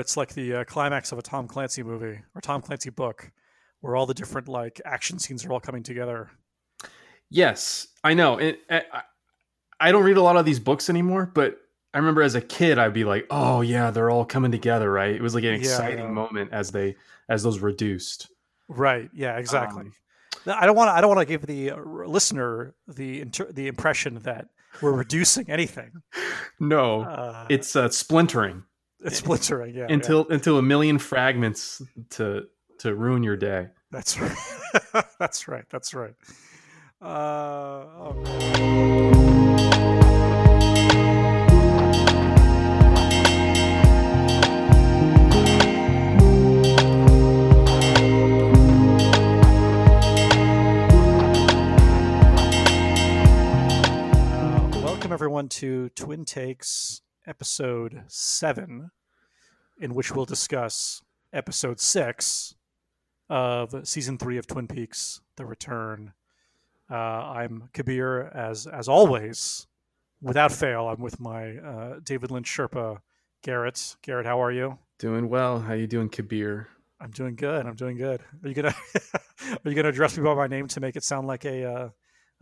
It's like the uh, climax of a Tom Clancy movie or Tom Clancy book, where all the different like action scenes are all coming together. Yes, I know. It, I, I don't read a lot of these books anymore, but I remember as a kid, I'd be like, "Oh yeah, they're all coming together." Right? It was like an exciting yeah. moment as they as those reduced. Right. Yeah. Exactly. Um, I don't want. to. I don't want to give the uh, listener the inter- the impression that we're reducing anything. No, Uh, it's uh, splintering it's splintering. Yeah. yeah. until until a million fragments to to ruin your day. That's right. that's right. That's right. Uh, oh, Uh, welcome everyone to Twin Takes episode seven, in which we'll discuss episode six of season three of Twin Peaks: The Return. Uh, I'm Kabir, as as always, without fail. I'm with my uh, David Lynch Sherpa, Garrett. Garrett, how are you? Doing well. How you doing, Kabir? I'm doing good. I'm doing good. Are you gonna Are you gonna address me by my name to make it sound like a uh,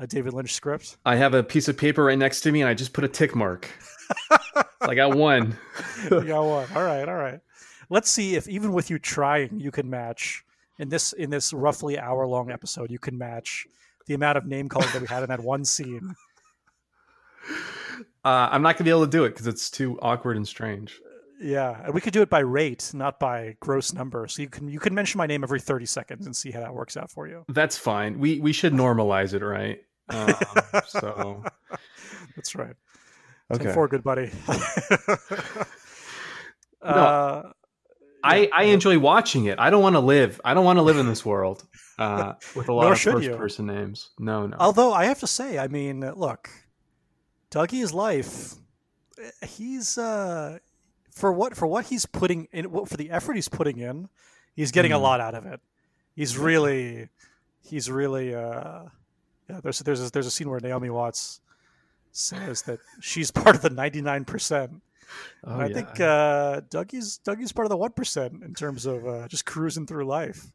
a David Lynch script? I have a piece of paper right next to me, and I just put a tick mark. So I got one. you got one. All right, all right. Let's see if even with you trying, you can match in this in this roughly hour long episode. You can match the amount of name calling that we had in that one scene. Uh, I'm not gonna be able to do it because it's too awkward and strange. Yeah, and we could do it by rate, not by gross number. So you can you can mention my name every thirty seconds and see how that works out for you. That's fine. We we should normalize it, right? Um, so That's right. Okay. Ten four, good buddy. uh, I I enjoy watching it. I don't want to live. I don't want to live in this world uh, with a lot Nor of first you. person names. No, no. Although I have to say, I mean, look, Dougie's life, he's uh, for what for what he's putting in, what for the effort he's putting in, he's getting a Mm. lot out of it. He's really, he's really, uh, yeah. There's there's a, there's a scene where Naomi Watts says that she's part of the ninety nine percent. Oh, I yeah. think uh, Dougie's Dougie's part of the one percent in terms of uh, just cruising through life.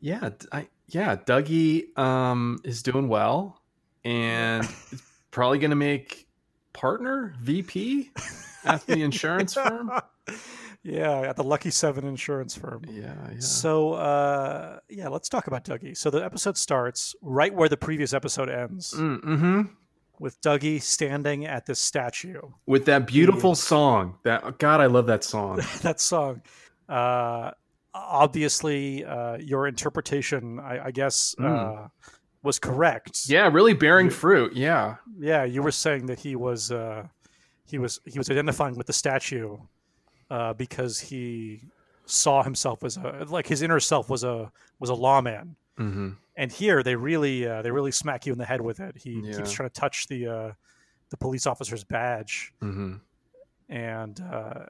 yeah, I, yeah. Dougie um, is doing well, and is probably going to make partner VP at the insurance firm. yeah, at the Lucky Seven insurance firm. Yeah, yeah. So uh, yeah, let's talk about Dougie. So the episode starts right where the previous episode ends, Mm-hmm. With Dougie standing at this statue. With that beautiful song. That God, I love that song. that song. Uh, obviously, uh, your interpretation, I, I guess, uh, was correct. Yeah, really bearing fruit. Yeah. yeah. You were saying that he was uh, he was he was identifying with the statue uh, because he saw himself as a like his inner self was a was a lawman. Mm-hmm. And here they really uh, they really smack you in the head with it. He Yeah. keeps trying to touch the uh, the police officer's badge, Mm-hmm. and uh,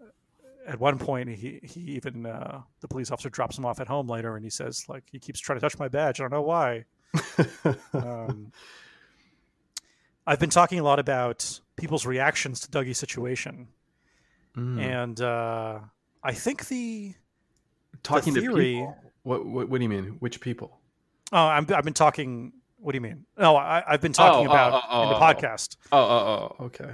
at one point he he even uh, the police officer drops him off at home later, and he says like he keeps trying to touch my badge. I don't know why. Um, I've been talking a lot about people's reactions to Dougie's situation, Mm. and uh, I think the Talking to theory- people. What, what What do you mean? Which people? Oh I'm, I've been talking. What do you mean? No, I, I've been talking Oh, oh, about oh, in the oh, oh. podcast. Oh, oh, oh, okay.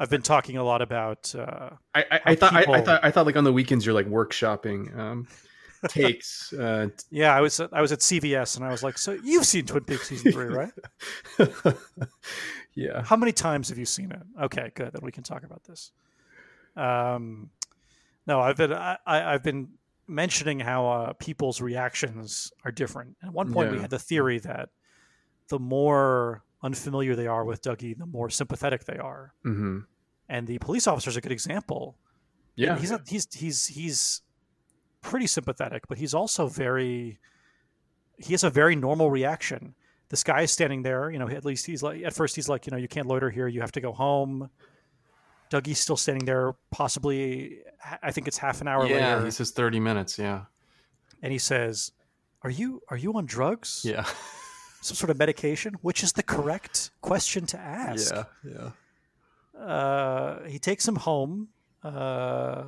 I've been talking a lot about. Uh, I, I, How I thought I, I people- thought I thought like on the weekends you're like workshopping um, takes. Uh, yeah, I was I was at CVS and I was like, so you've seen Twin Peaks season three, right? yeah. How many times have you seen it? Okay, good. Then we can talk about this. Um, no, I've been I, I- I've been mentioning how uh, people's reactions are different. At one point, we had the theory that the more unfamiliar they are with Dougie, the more sympathetic they are. hmm And the police officer is a good example. Yeah. he's not, he's he's he's pretty sympathetic, but he's also very he has a very normal reaction. This guy is standing there, you know, at least he's like at first he's like, you know, you can't loiter here, you have to go home. Dougie's still standing there, possibly I think it's half an hour yeah. later, He says thirty minutes. Yeah. and he says, "Are you are you on drugs? Yeah. Some sort of medication?" Which is the correct question to ask. Yeah. Yeah. uh, he takes him home, uh,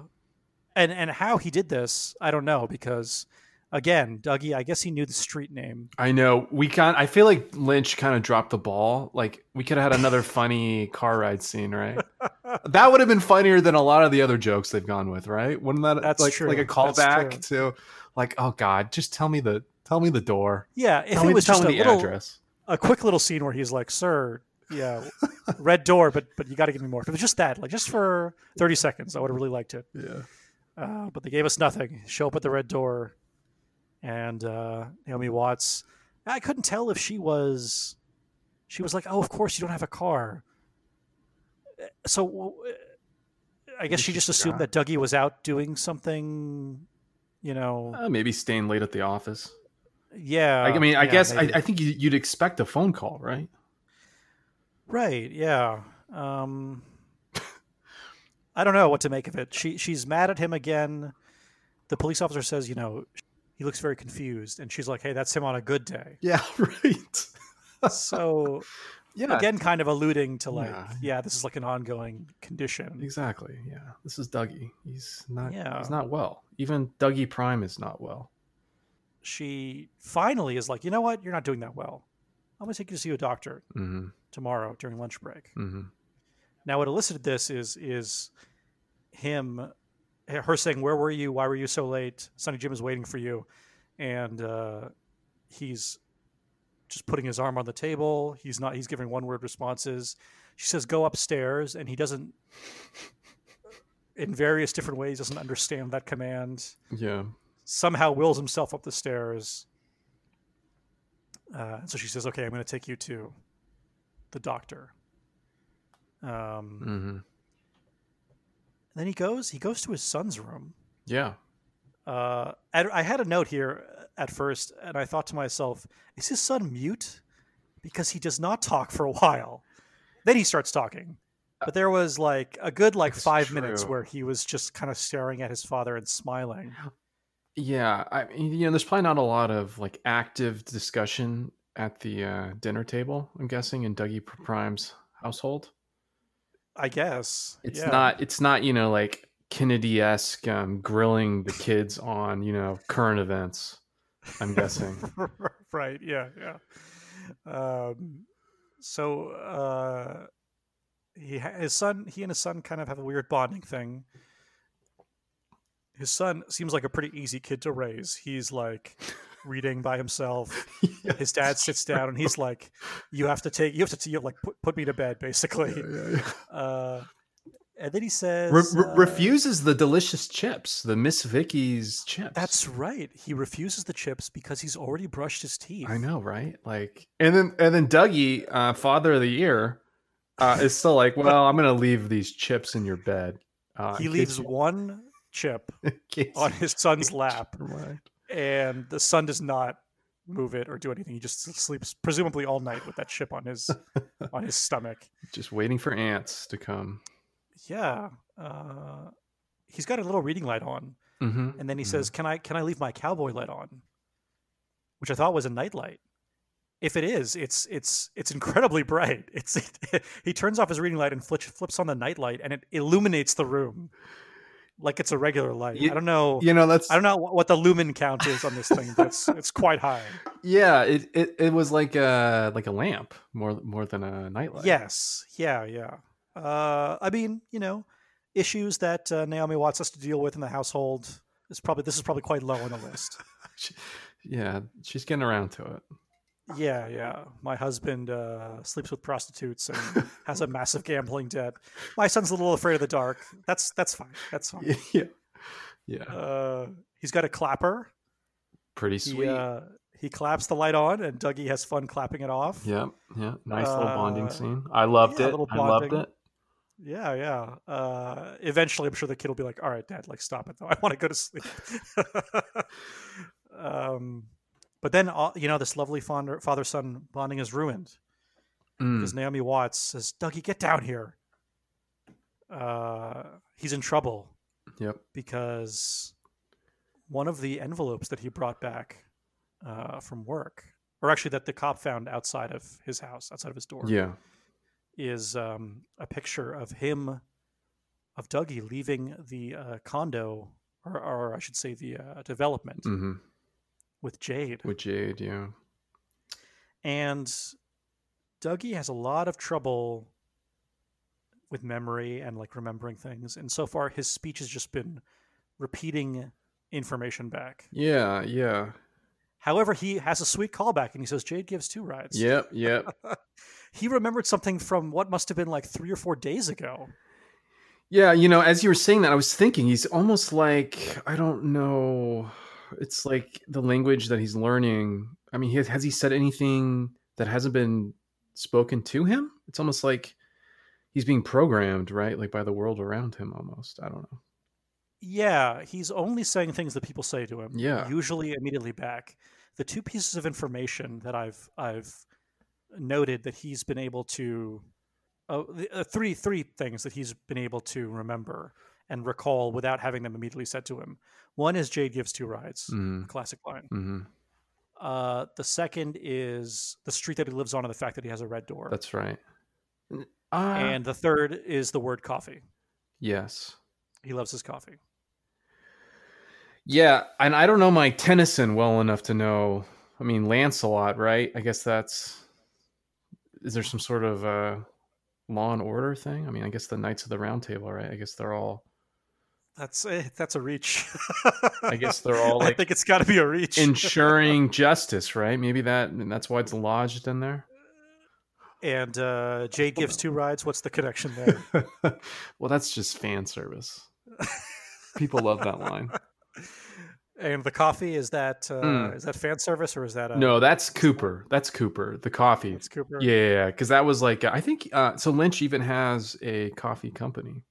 and and how he did this, I don't know because again, Dougie, I guess he knew the street name. I know we can. I feel like Lynch kind of dropped the ball. Like we could have had another funny car ride scene, right? that would have been funnier than a lot of the other jokes they've gone with, right? Wouldn't that That's like true. like a callback to like, oh god, just tell me the tell me the door. Yeah, if tell it me, was just a the little, address. a quick little scene where he's like, "Sir, yeah, red door, but but you got to give me more." If it was just that, like just for thirty seconds, I would have really liked it. Yeah. Uh, but they gave us nothing. Show up at the red door, and uh, Naomi Watts. I couldn't tell if she was. She was like, "Oh, of course you don't have a car." So, uh, I guess she just assumed that Dougie was out doing something. You know, Uh, maybe staying late at the office. yeah. I mean, I yeah, guess I. I think you, you'd expect a phone call, right? Right. Yeah. Um, I don't know what to make of it. She she's mad at him again. The police officer says, you know, he looks very confused, and she's like, "Hey, that's him on a good day." Yeah, right. So yeah, again, kind of alluding to like, Yeah. yeah, this is like an ongoing condition. exactly. Yeah, this is Dougie. He's not. Yeah. he's not well. Even Dougie Prime is not well. She finally is like, you know what? You're not doing that well. I'm gonna take you to see a doctor hmm tomorrow during lunch break. hmm Now, what elicited this is is him, her saying, "Where were you? Why were you so late? Sonny Jim is waiting for you," and uh, he's just putting his arm on the table. He's not. He's giving one word responses. She says, "Go upstairs," and he doesn't. In various different ways, doesn't understand that command. Yeah. Somehow wills himself up the stairs. Uh, so she says, "Okay, I'm going to take you to the doctor." Um, mm-hmm. then he goes. He goes to his son's room. Yeah. Uh, I, I had a note here at first, and I thought to myself, "Is his son mute?" Because he does not talk for a while. Then he starts talking, but there was like a good like That's five minutes where he was just kind of staring at his father and smiling. Yeah. I mean, you know, there's probably not a lot of like active discussion at the uh, dinner table. I'm guessing in Dougie Prime's household. I guess It's Yeah. not. It's not. You know, like Kennedy esque um, grilling the kids on you know current events. I'm guessing. right. Yeah. Yeah. Um, so uh, he his son he and his son kind of have a weird bonding thing. His son seems like a pretty easy kid to raise. He's like reading by himself. His dad sits down and he's like, "You have to take. You have to. You have, like put, put me to bed, basically." Yeah, yeah, yeah. Uh, and then he says, Re- uh, refuses the delicious chips, the Miss Vickie's chips. That's right. He refuses the chips because he's already brushed his teeth. I know, right? Like, and then and then Dougie, uh, father of the year, uh, is still like, well, I'm gonna leave these chips in your bed. Uh, He leaves you- one chip on his son's lap, and the son does not move it or do anything. He just sleeps presumably all night with that chip on his on his stomach. Just waiting for ants to come. Yeah. Uh, he's got a little reading light on, Mm-hmm. and then he Mhm. says, "Can I can I leave my cowboy light on?" Which I thought was a nightlight. If it is, it's it's it's incredibly bright. It's he turns off his reading light and flips flips on the nightlight, and it illuminates the room like it's a regular light. You- I don't know. You know, that's I don't know what what the lumen count is on this thing, but it's it's quite high. yeah. It, it it was like a like a lamp more more than a nightlight. Yes, yeah, yeah. Uh, I mean, you know, issues that uh, Naomi Watts has to deal with in the household is probably this is probably quite low on the list. She- yeah. She's getting around to it. Yeah, yeah. My husband uh, sleeps with prostitutes and has a massive gambling debt. My son's a little afraid of the dark. That's that's fine. That's fine. yeah. Yeah. Uh, he's got a clapper. Pretty He, sweet. uh, he claps the light on, and Dougie has fun clapping it off. Yeah, yeah. Nice little bonding Uh, scene. I loved yeah, it. I loved it. Yeah, yeah. Uh, eventually, I'm sure the kid will be like, "All right, Dad, like stop it though. I want to go to sleep." um, but then, uh, you know, this lovely father son bonding is ruined Mm, because Naomi Watts says, "Dougie, get down here." Uh, he's in trouble Yep. because one of the envelopes that he brought back uh, from work, or actually that the cop found outside of his house, outside of his door, Yeah. Is um, a picture of him, of Dougie leaving the uh, condo or, or I should say, the uh, development hmm with Jade. With Jade, yeah. And Dougie has a lot of trouble with memory and like remembering things. And so far, his speech has just been repeating information back. Yeah, yeah. However, he has a sweet callback and he says, Jade gives two rides. Yep, yep. he remembered something from what must have been like three or four days ago. Yeah, you know, as you were saying that, I was thinking he's almost like I don't know. It's like the language that he's learning. I mean, has, has he said anything that hasn't been spoken to him? It's almost like he's being programmed, right? Like by the world around him. Almost. I don't know. Yeah, he's only saying things that people say to him. Yeah. Usually immediately back. The two pieces of information that I've I've noted that he's been able to uh, the- uh, three three things that he's been able to remember and recall without having them immediately said to him. One is Jade gives two rides, Mm, classic line. hmm Uh, the second is the street that he lives on and the fact that he has a red door. That's right. Ah, and the third is the word coffee. yes. He loves his coffee. Yeah, and I don't know my Tennyson well enough to know. I mean, Lancelot, right? I guess that's. Is there some sort of uh, law and order thing? I mean, I guess the Knights of the Round Table, right? I guess they're all. That's eh, that's a reach. I guess they're all I like think it's got to be a reach. ensuring justice, right? Maybe that and that's why it's lodged in there. and uh, Jade gives two rides. What's the connection there? well, that's just fan service. People love that line. And the coffee is that uh, Mm. is that fan service or is that a, No, that's Cooper. That's Cooper. The coffee. It's Cooper. Yeah, because that was like I think uh, so. Lynch even has a coffee company.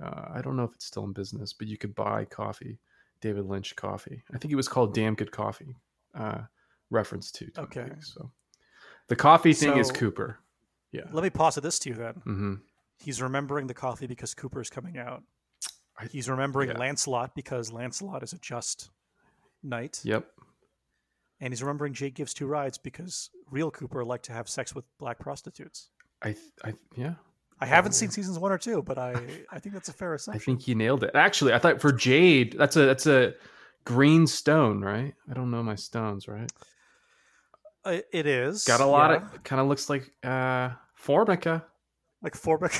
Uh, I don't know if it's still in business, but you could buy coffee, David Lynch coffee. I think it was called Damn Good Coffee. Uh, reference to Okay. So the coffee thing is Cooper. Yeah. Let me posit this to you then. hmm He's remembering the coffee because Cooper is coming out. I- He's remembering yeah. Lancelot because Lancelot is a just knight. Yep. And he's remembering Jade gives two rides because real Cooper liked to have sex with black prostitutes. I. th- I. Yeah. I haven't seen seasons one or two, but I, I think that's a fair I think you nailed it. Actually, I thought for Jade, that's a that's a green stone, right? I don't know my stones, right? Uh, it is. Got a lot yeah. of kind of looks like uh Formica. like Formic.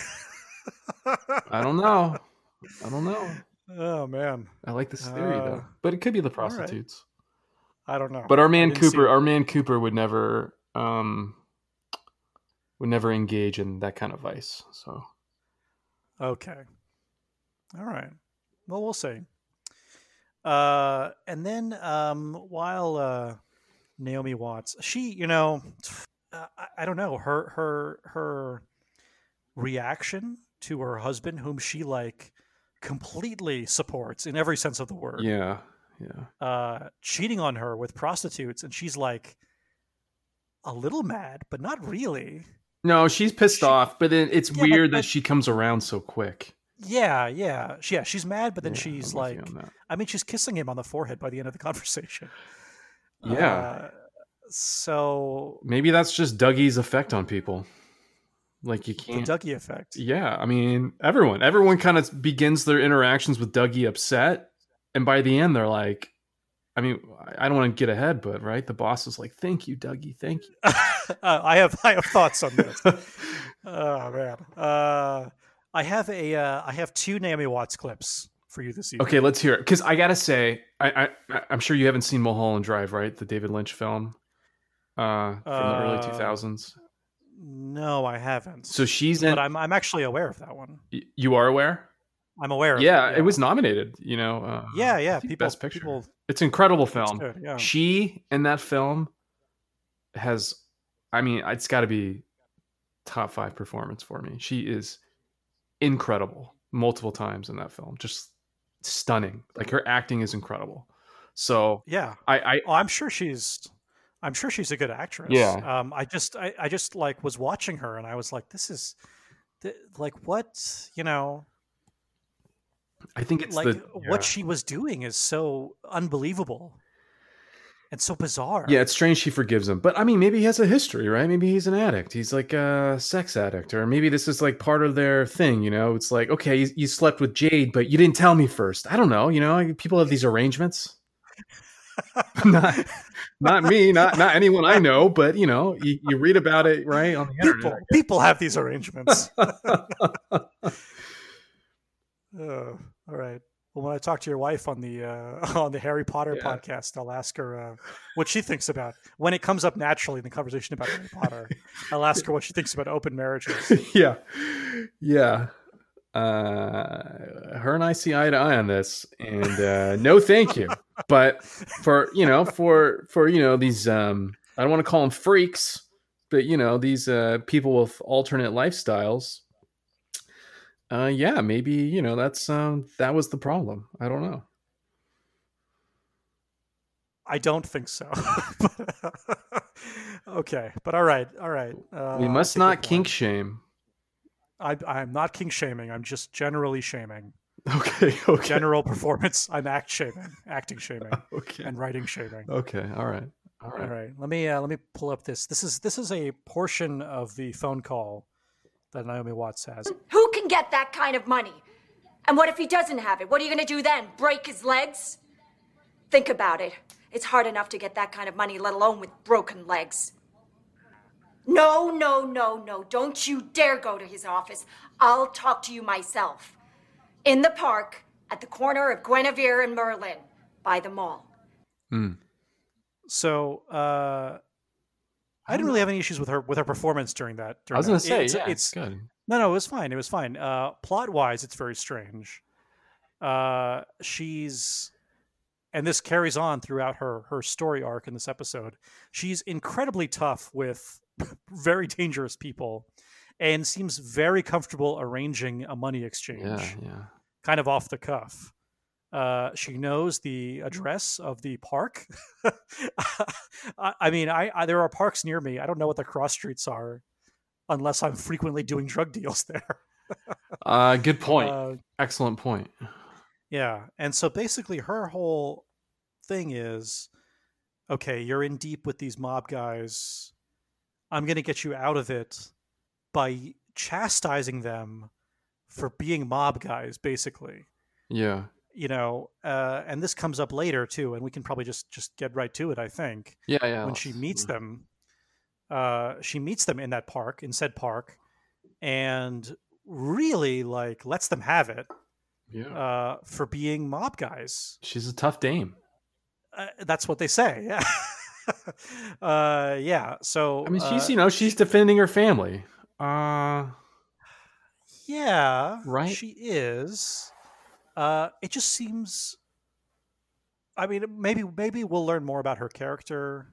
I don't know. I don't know. Oh man, I like this theory Uh, though, but it could be the right. prostitutes. I don't know. But our man see Cooper, our man Cooper would never, um, would never engage in that kind of vice. So Okay. All right. Well, we'll see. Uh, and then um, while uh, Naomi Watts, she, you know, uh, I, I don't know her her her reaction to her husband, whom she like completely supports in every sense of the word, yeah, yeah, uh, cheating on her with prostitutes, and she's like a little mad, but not really. no, she's pissed She- off, but then it's Yeah, weird but- that she comes around so quick. Yeah, yeah, she, yeah. She's mad, but then Yeah, she's I'm with you like. I mean, she's kissing him on the forehead by the end of the conversation. Yeah. Uh, so maybe that's just Dougie's effect on people. Like you can't. the Dougie effect. Yeah, I mean, everyone, everyone kind of begins their interactions with Dougie upset, and by the end, they're like, I mean, I- don't want to get ahead, but right, the boss is like, "Thank you, Dougie, thank you." uh, I have I have thoughts on this. oh man, uh, I have a uh, I have two Naomi Watts clips for you this evening. okay, let's hear it because I gotta say, I, I I'm sure you haven't seen Mulholland Drive, right? The David Lynch film uh, from the early Uh, two thousands. No, I haven't. So she's in. but I'm I'm actually aware of that one. y- you are aware? I'm aware. Of Yeah, it, it was nominated. You know. Uh, Yeah, yeah. People, Best Picture. people. It's an incredible film. yeah. she in that film has i mean it's got to be top five performance for me she is incredible multiple times in that film just stunning like her acting is incredible so Yeah. i i Oh, I'm sure she's. I'm sure she's a good actress. Yeah. Um, I just, I, I just like was watching her, and I was like, this is, th- like, what you know, i think it's like the what she was doing is so unbelievable. and so bizarre. Yeah, it's strange she forgives him. But I mean, maybe he has a history, right? Maybe he's an addict. He's like a sex addict. Or maybe this is like part of their thing, you know? It's like, okay, you, you slept with Jade, but you didn't tell me first. I don't know, you know? People have these arrangements. not, not me, not not anyone I know, but you know, you, you read about it right on the people, internet. People have these arrangements. uh, all right. Well, when I talk to your wife on the uh, on the Harry Potter Yeah. podcast, I'll ask her uh, what she thinks about when it comes up naturally in the conversation about Harry Potter. I'll ask her what she thinks about open marriages. yeah, yeah. Uh, her and I see eye to eye on this, and uh, no, thank you. But for you know, for for you know these, um, I don't want to call them freaks, but you know these uh, people with alternate lifestyles. Uh, yeah, maybe you know that's um, that was the problem. I don't know. I don't think so. okay, but all right, all right. Uh, we must not kink shame. I, I'm not king shaming. I'm just generally shaming. Okay, okay, General performance. I'm act shaming, acting shaming, okay, and writing shaming. okay. All right, all All right. right, let me uh, let me pull up this. This is this is a portion of the phone call that Naomi Watts has. Who can get that kind of money? And what if he doesn't have it? What are you gonna do then? Break his legs? Think about it. It's hard enough to get that kind of money, let alone with broken legs. No, no, no, no. Don't you dare go to his office. I'll talk to you myself. In the park, at the corner of Guinevere and Merlin, by the mall. Hmm. So uh, I didn't really have any issues with her with her performance during that. I was gonna say, it's, yeah, it's good. no, no, it was fine. It was fine. Uh, plot wise, it's very strange. Uh, she's, and this carries on throughout her her story arc in this episode. She's incredibly tough with very dangerous people, and seems very comfortable arranging a money exchange, Yeah, yeah. kind of off the cuff. Uh, she knows the address of the park. I, I mean, I, I there are parks near me. I don't know what the cross streets are, unless I'm frequently doing drug deals there. Uh, good point. Uh, Excellent point. yeah, and so basically, her whole thing is, okay, you're in deep with these mob guys. I'm gonna get you out of it by chastising them for being mob guys, basically. Yeah. you know uh, and this comes up later too and we can probably just just get right to it i think Yeah, yeah. when she meets mm. them uh, she meets them in that park in said park and really like lets them have it Yeah. uh, for being mob guys She's a tough dame. uh, that's what they say yeah uh, yeah so I mean, she's uh, you know she's defending her family. Uh, Yeah, Right? She is. Uh, it just seems. I mean, maybe maybe we'll learn more about her character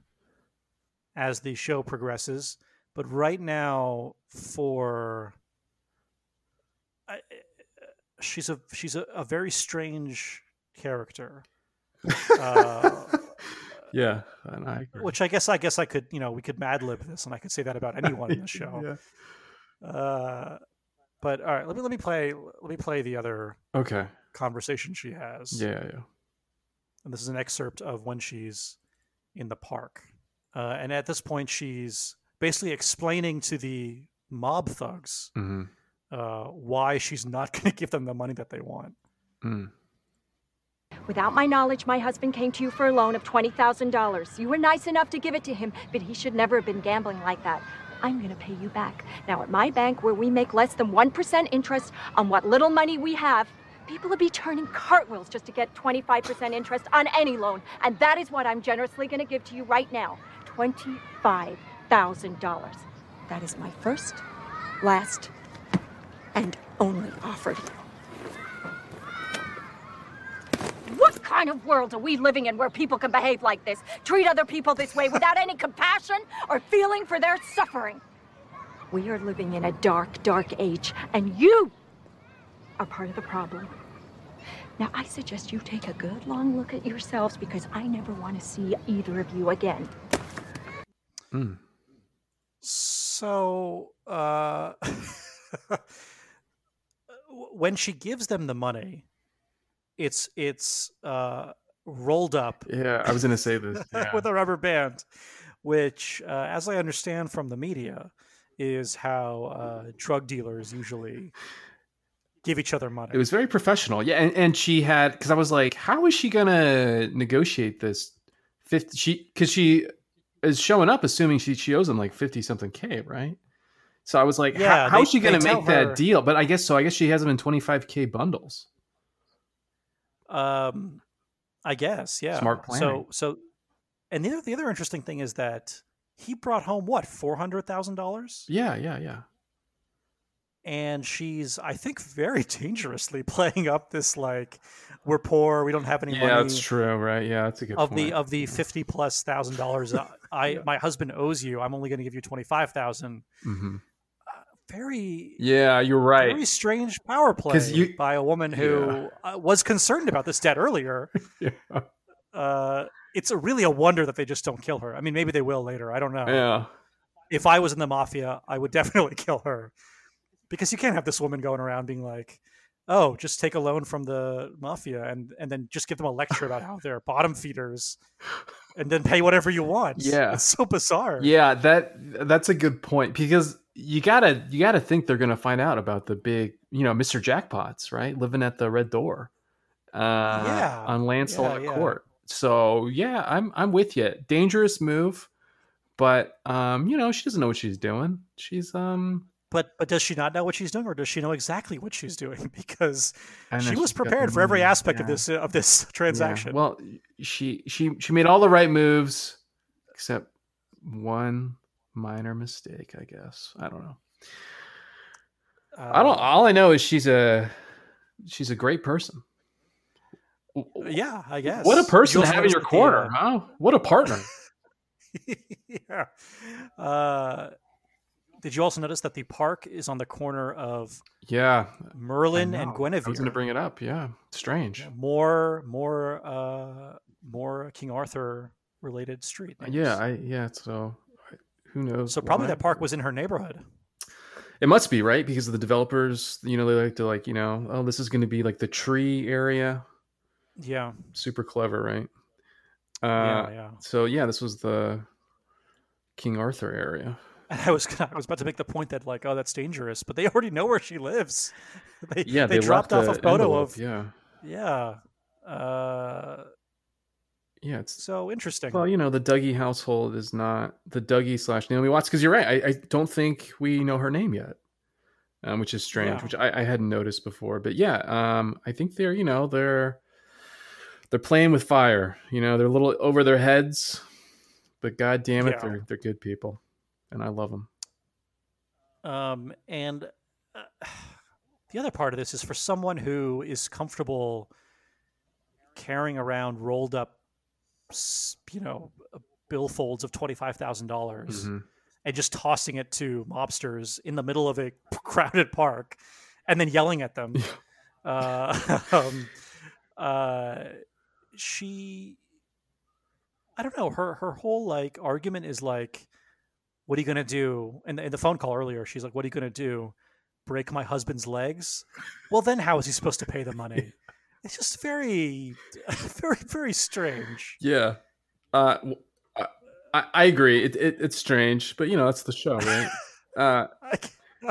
as the show progresses. But right now, for I, she's a she's a, a very strange character. Uh, yeah, and I which I guess I guess I could you know we could mad lib this and I could say that about anyone in the show. Yeah. Uh, but all right, let me let me play let me play the other Okay. conversation she has. Yeah, yeah. And this is an excerpt of when she's in the park. Uh, and at this point, she's basically explaining to the mob thugs hmm uh, why she's not going to give them the money that they want. Mm. Without my knowledge, my husband came to you for a loan of $20,000. You were nice enough to give it to him, but he should never have been gambling like that. I'm going to pay you back. Now, at my bank, where we make less than 1% interest on what little money we have, people will be turning cartwheels just to get 25% interest on any loan. And that is what I'm generously going to give to you right now $25,000. That is my first, last, and only offer to you. What kind of world are we living in where people can behave like this, treat other people this way without any compassion or feeling for their suffering? We are living in a dark, dark age, and you are part of the problem. Now, I suggest you take a good long look at yourselves because I never want to see either of you again. Mm. So, uh, when she gives them the money, it's it's uh, rolled up Yeah, I was gonna say this. Yeah. with a rubber band, which, uh, as I understand from the media, is how uh, drug dealers usually give each other money. It was very professional. Yeah, and, and she had because I was like, how is she gonna negotiate this? Fifty, she because she is showing up assuming she she owes him like fifty something k, right? So I was like, Yeah, how, how they- is she gonna they tell make that her- deal? But I guess so. I guess she has them in twenty five k bundles. Um, I guess, yeah. Smart planning. So, so, and the other, the other interesting thing is that he brought home what four hundred thousand dollars, Yeah, yeah, yeah. and she's, I think, very dangerously playing up this like, we're poor, we don't have any Yeah, money. that's true, right? Yeah, that's a good Of point. the of the fifty plus thousand dollars, I my husband owes you. I'm only going to give you twenty five thousand. Mhm. Very Yeah, you're right. very strange power play you- by a woman who uh, was concerned about this debt earlier. Yeah. Uh, it's a, really a wonder that they just don't kill her. I mean, maybe they will later. I don't know. yeah. If I was in the mafia, I would definitely kill her because you can't have this woman going around being like, "Oh, just take a loan from the mafia and and then just give them a lecture about how they're bottom feeders, and then pay whatever you want." Yeah. it's so bizarre. Yeah, that that's a good point because you gotta you gotta think they're gonna find out about the big you know Mr. Jackpots right living at the Red Door, uh, Yeah, on Lancelot yeah, yeah. Court. So yeah, I'm I'm with you. Dangerous move, but um you know she doesn't know what she's doing. She's um But but does she not know what she's doing, or does she know exactly what she's doing? Because she was she's got the prepared for every money. aspect of this of this Yeah. transaction. Well, she she she made all the right moves except one minor mistake, I guess. I don't know. I don't. Uh, All I know is she's a she's a great person. Yeah, I guess. What a person You to have in your that corner, uh, huh? What a partner. yeah. Uh, did you also notice that the park is on the corner of yeah, Merlin and know. Guinevere? I was going to bring it up. Yeah, strange. more, more, uh, more King Arthur related street. names. Yeah, I yeah. So who knows? so probably why. that park was in her neighborhood. It must be right because the developers, you know, they like to like you know, oh, this is going to be like the tree area. Yeah, Super clever, right? yeah, Uh, yeah. So yeah, this was the King Arthur area. And I was I was about to make the point that like, oh, that's dangerous, but they already know where she lives. they Yeah, they, they, dropped off a photo envelope, of yeah, yeah. Uh, yeah. It's so interesting. Well, you know, the Dougie household is not the Dougie slash Naomi Watts because you're right. I, I don't think we know her name yet, um, which is strange, Yeah. which I, I hadn't noticed before. But yeah, um, I think they're you know they're they're playing with fire. You know, they're a little over their heads, but god damn it, Yeah. they're they're good people, and I love them. Um, and uh, the other part of this is for someone who is comfortable carrying around rolled up, you know, uh, billfolds of twenty five thousand dollars Mhm. and just tossing it to mobsters in the middle of a crowded park, and then yelling at them. uh, um, uh, she, I don't know. Her her whole like argument is like, "What are you gonna do?" And in the phone call earlier, she's like, "What are you gonna do? Break my husband's legs?" Well, then how is he supposed to pay the money? It's just very, very, very strange. Yeah, uh, I, I agree. It, it it's strange, but you know that's the show, right? uh,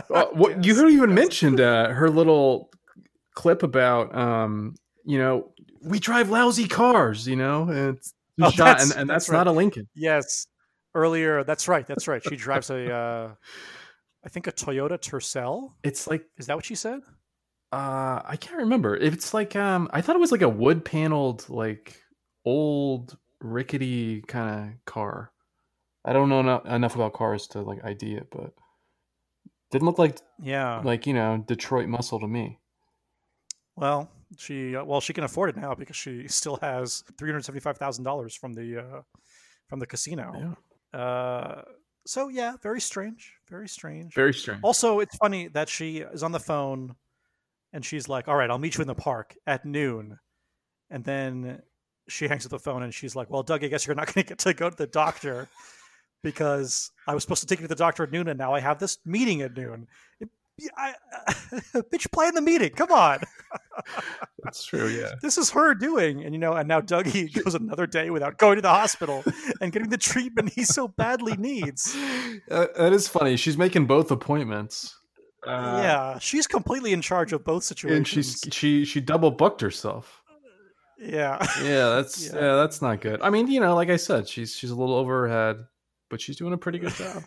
Well, what you guess. even mentioned uh, her little clip about um, you know we drive lousy cars, you know, and it's Oh, shot, that's- and, and that's that's, not a Lincoln. Yes. Earlier, that's right. That's right. She drives a, uh, I think a Toyota Tercel. It's like Is that what she said? Uh, I can't remember. It's like um, I thought it was like a wood paneled, like old rickety kind of car. I don't know eno- enough about cars to like ID it, but didn't look like Yeah. like you know Detroit muscle to me. Well, she uh, well she can afford it now because she still has three hundred seventy five thousand dollars from the uh, from the casino. Yeah, Uh, so yeah, very strange. Very strange. very strange. Also, it's funny that she is on the phone and she's like, "All right, I'll meet you in the park at noon," and then she hangs up the phone and she's like, "Well, Doug, I guess you're not going to get to go to the doctor because I was supposed to take you to the doctor at noon, and now I have this meeting at noon." It- I, bitch, plan the meeting. Come on. That's true. Yeah. This is her doing, and you know, and now Dougie goes another day without going to the hospital and getting the treatment he so badly needs. Uh, that is funny. She's making both appointments. Uh, yeah, she's completely in charge of both situations. And she's she she double booked herself. Yeah. Yeah, that's yeah. yeah. that's not good. I mean, you know, like I said, she's she's a little over her head, but she's doing a pretty good job.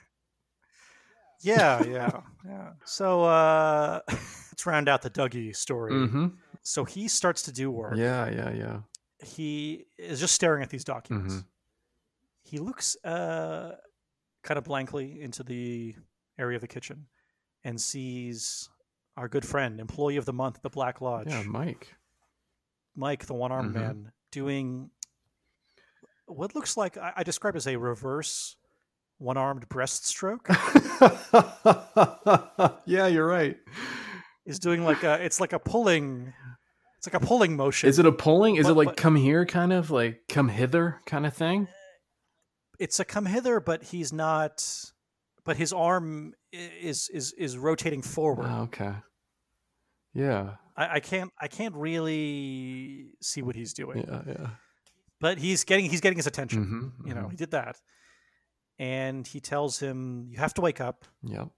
yeah, yeah, yeah. So uh let's round out the Dougie story. Mm-hmm. So he starts to do work. Yeah, yeah, yeah. He is just staring at these documents. Mm-hmm. He looks uh kind of blankly into the area of the kitchen and sees our good friend, employee of the month the Black Lodge. Yeah, Mike. Mike, the one armed Mhm. man, doing what looks like I, I describe as a reverse one armed breaststroke. yeah, you're right. is doing like a it's like a pulling it's like a pulling motion. Is it a pulling? Is But- it like but- come here kind of like come hither kind of thing? it's a come hither, but he's not but his arm is is is rotating forward. Oh, okay. Yeah. I, I can't I can't really see what he's doing. Yeah, yeah. But he's getting he's getting his attention. Mhm, You know, mhm. he did that. And he tells him, You have to wake up, Yep.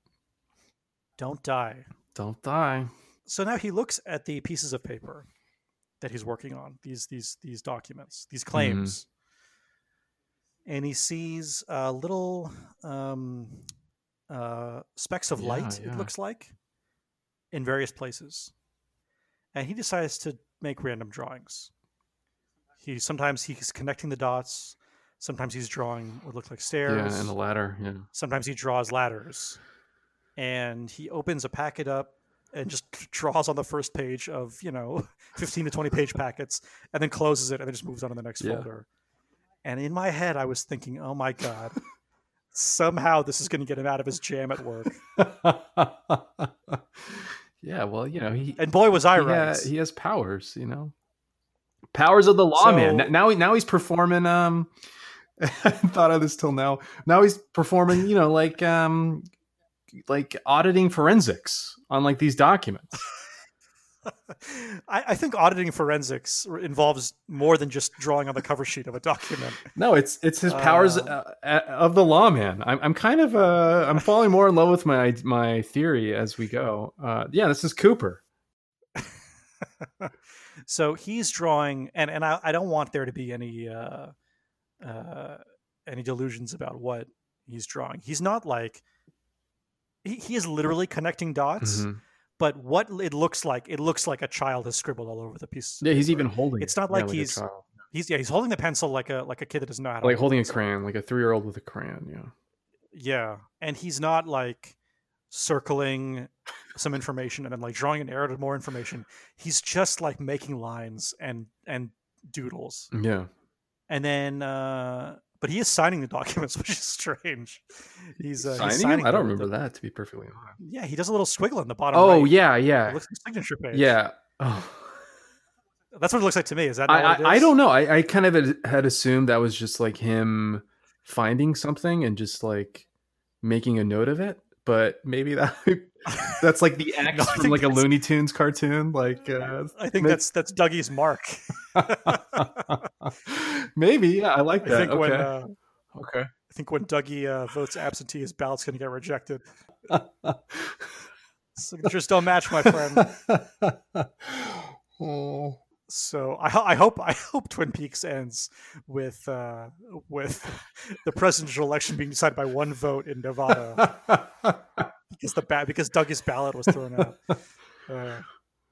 don't die. Don't die. So now he looks at the pieces of paper that he's working on, these these these documents, these Mm-hmm. claims. And he sees a little um, uh, specks of Yeah, light, yeah. it looks like, in various places. And he decides to make random drawings. He sometimes he's connecting the dots, sometimes he's drawing what look like stairs. Yeah, and a ladder. Yeah. sometimes he draws ladders and he opens a packet up and just draws on the first page of you know 15 to 20 page packets and then closes it and then just moves on to the next Yeah. folder and in my head i was thinking oh my god somehow this is going to get him out of his jam at work yeah, well, you know, he and boy was i he, right ha- he has powers, you know. Powers of the lawman. So- now now he's performing um I thought of this till now. Now he's performing, you know, like um like auditing forensics on like these documents. I, I think auditing forensics involves more than just drawing on the cover sheet of a document No, it's it's his powers Uh. uh, uh, of the lawman. I'm I'm kind of uh I'm falling more in love with my my theory as we go. Uh yeah, this is Cooper. so he's drawing and and I, I don't want there to be any uh uh any delusions about what he's drawing he's not like he, he is literally connecting dots Mhm. But what it looks like it looks like a child has scribbled all over the piece Yeah, he's even holding. It's it, not yeah, like he's- he's yeah he's holding the pencil like a like a kid that doesn't know how to like hold holding a crayon, like a three year old with a crayon. Yeah. yeah and he's not like circling some information and then like drawing an arrow to more information he's just like making lines and and doodles Yeah. and then uh but he is signing the documents which is strange he's, uh, he's signing, signing? I don't remember the- that to be perfectly honest. yeah he does a little squiggle in the bottom Oh right. yeah, it yeah, looks like signature page yeah. Oh. that's what it looks like to me is that I, it I, I don't know. I, I kind of had, assumed that was just like him finding something and just like making a note of it. But maybe that that's like the X No, from like a Looney Tunes cartoon. Like uh, i think that's that's dougie's mark maybe. Yeah, I like i that. think okay. when uh, okay. i think when dougie uh, votes absentee his ballot's going to get rejected signatures don't match my friend oh. So I, I hope I hope Twin Peaks ends with uh, with the presidential election being decided by one vote in Nevada because the ba- because Dougie's ballot was thrown out. Uh,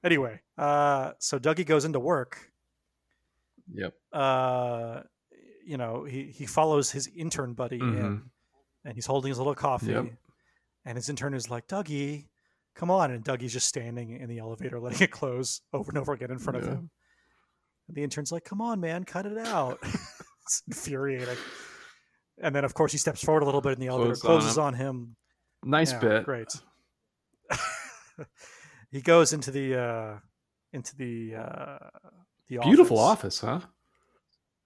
anyway, uh, so Dougie goes into work. Yep. Uh, you know, he he follows his intern buddy in, Mhm. and he's holding his little coffee, Yep. and his intern is like, "Dougie, come on!" And Dougie's just standing in the elevator, letting it close over and over again in front of him. And the intern's like, "Come on, man, cut it out." it's infuriating. And then, of course, he steps forward a little bit in the elevator, Closes on him. on him. Nice Yeah, bit. Great. he goes into the uh, into the uh, the Beautiful office. office, huh?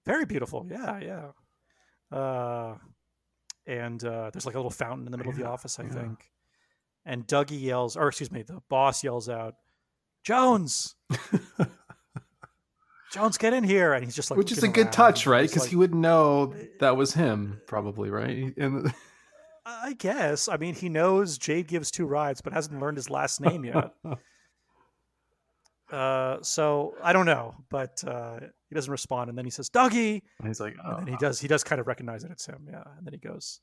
Very beautiful. Yeah, yeah. Uh, and uh, there's like a little fountain in the middle of the office, I yeah. think. And Dougie yells, or excuse me, the boss yells out, Jones, Jones, get in here, and he's just like, which is a good touch, right? Because like- he would know that was him, probably, right? And I guess. I mean, he knows Jade gives two rides, but hasn't learned his last name yet. uh, so I don't know, but uh, he doesn't respond, and then he says, "Dougie," and he's like, and oh. then he does. He does kind of recognize that it's him, yeah. And then he goes,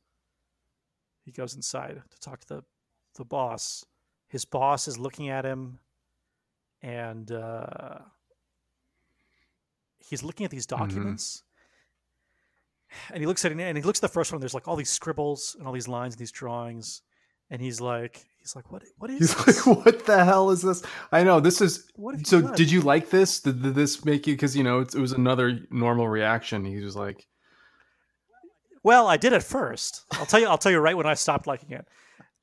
he goes inside to talk to the the boss. His boss is looking at him, and uh, he's looking at these documents. And he looks at it, and he looks at the first one. There's like all these scribbles and all these lines and these drawings, and he's like, he's like, what? What is He's this? like, what the hell is this? I know this is. What So, done?" did you like this? Did, did this make you? Because you know, it, it was another normal reaction. He was like, Well, I did at first. I'll tell you. I'll tell you right when I stopped liking it.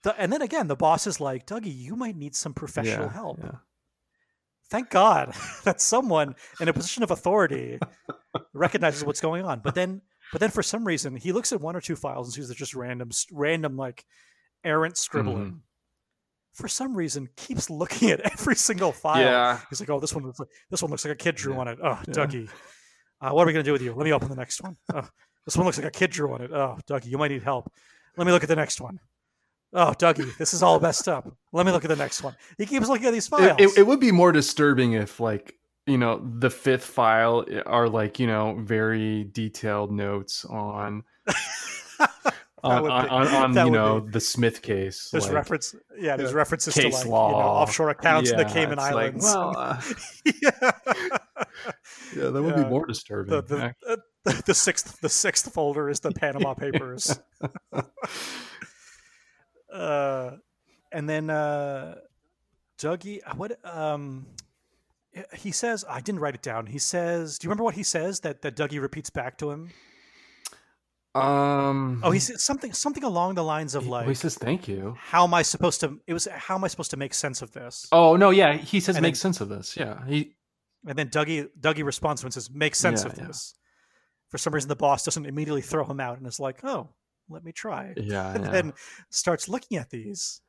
The, and then again, the boss is like, Dougie, you might need some professional yeah, help. yeah. Thank God that someone in a position of authority recognizes what's going on. But then, but then for some reason, he looks at one or two files and sees they're just random, random like errant scribbling. Mm-hmm. For some reason, keeps looking at every single file. Yeah. He's like, "Oh, this one looks like this one looks like a kid drew Yeah. on it. Oh, Yeah. Dougie, uh, what are we gonna do with you? Let me open the next one. Oh, this one looks like a kid drew on it. Oh, Dougie, you might need help. Let me look at the next one. Oh, Dougie, this is all messed up. Let me look at the next one. He keeps looking at these files. It, it, it would be more disturbing if, like, you know, the fifth file are like, you know, very detailed notes on on on, on, on, you know be- the Smith case. there's like, reference, yeah, there's yeah, references to like you know, offshore accounts in the Cayman it's like, Islands. well, uh, yeah. yeah, that would Yeah. be more disturbing. the, the, uh, the sixth the sixth folder is the Panama Papers. uh, and then uh, Dougie, what um, he says? I didn't write it down. He says, "Do you remember what he says?" That that Dougie repeats back to him. Um, Oh, he says something something along the lines of like, he says thank you. "How am I supposed to?" It was how am I supposed to make sense of this? Oh no, yeah, he says And make then- sense of this. Yeah, he And then Dougie Dougie responds to him and says, "Make sense Yeah, of yeah. this." For some reason, the boss doesn't immediately throw him out and is like, "Oh, let me try." yeah, and yeah. then starts looking at these.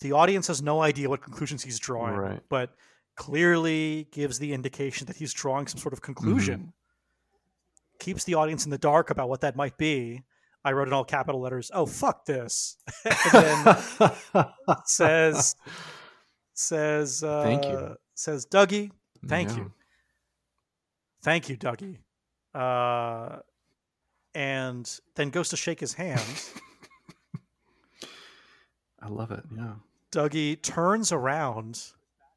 The audience has no idea what conclusions he's drawing, Right. but clearly gives the indication that he's drawing some sort of conclusion. Mm-hmm. Keeps the audience in the dark about what that might be. I wrote in all capital letters, "Oh fuck this," and then says says uh, Thank you. says Dougie, thank Yeah. you, thank you, Dougie, uh, and then goes to shake his hand. I love it. Yeah. Dougie turns around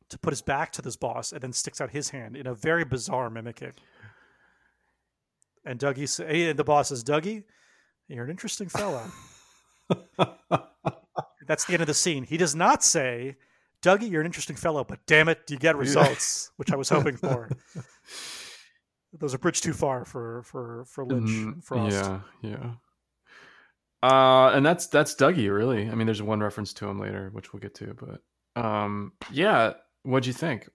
to put his back to this boss and then sticks out his hand in a very bizarre mimicking. And Dougie, and the boss says, "Dougie, you're an interesting fellow." That's the end of the scene. He does not say, "Dougie, you're an interesting fellow," but damn it, you get results, which I was hoping for. Those are bridge too far for for for Lynch Mm, Frost. Yeah, yeah. Uh, and that's that's Dougie, really. I mean, there's one reference to him later, which we'll get to, but um, yeah. What'd you think?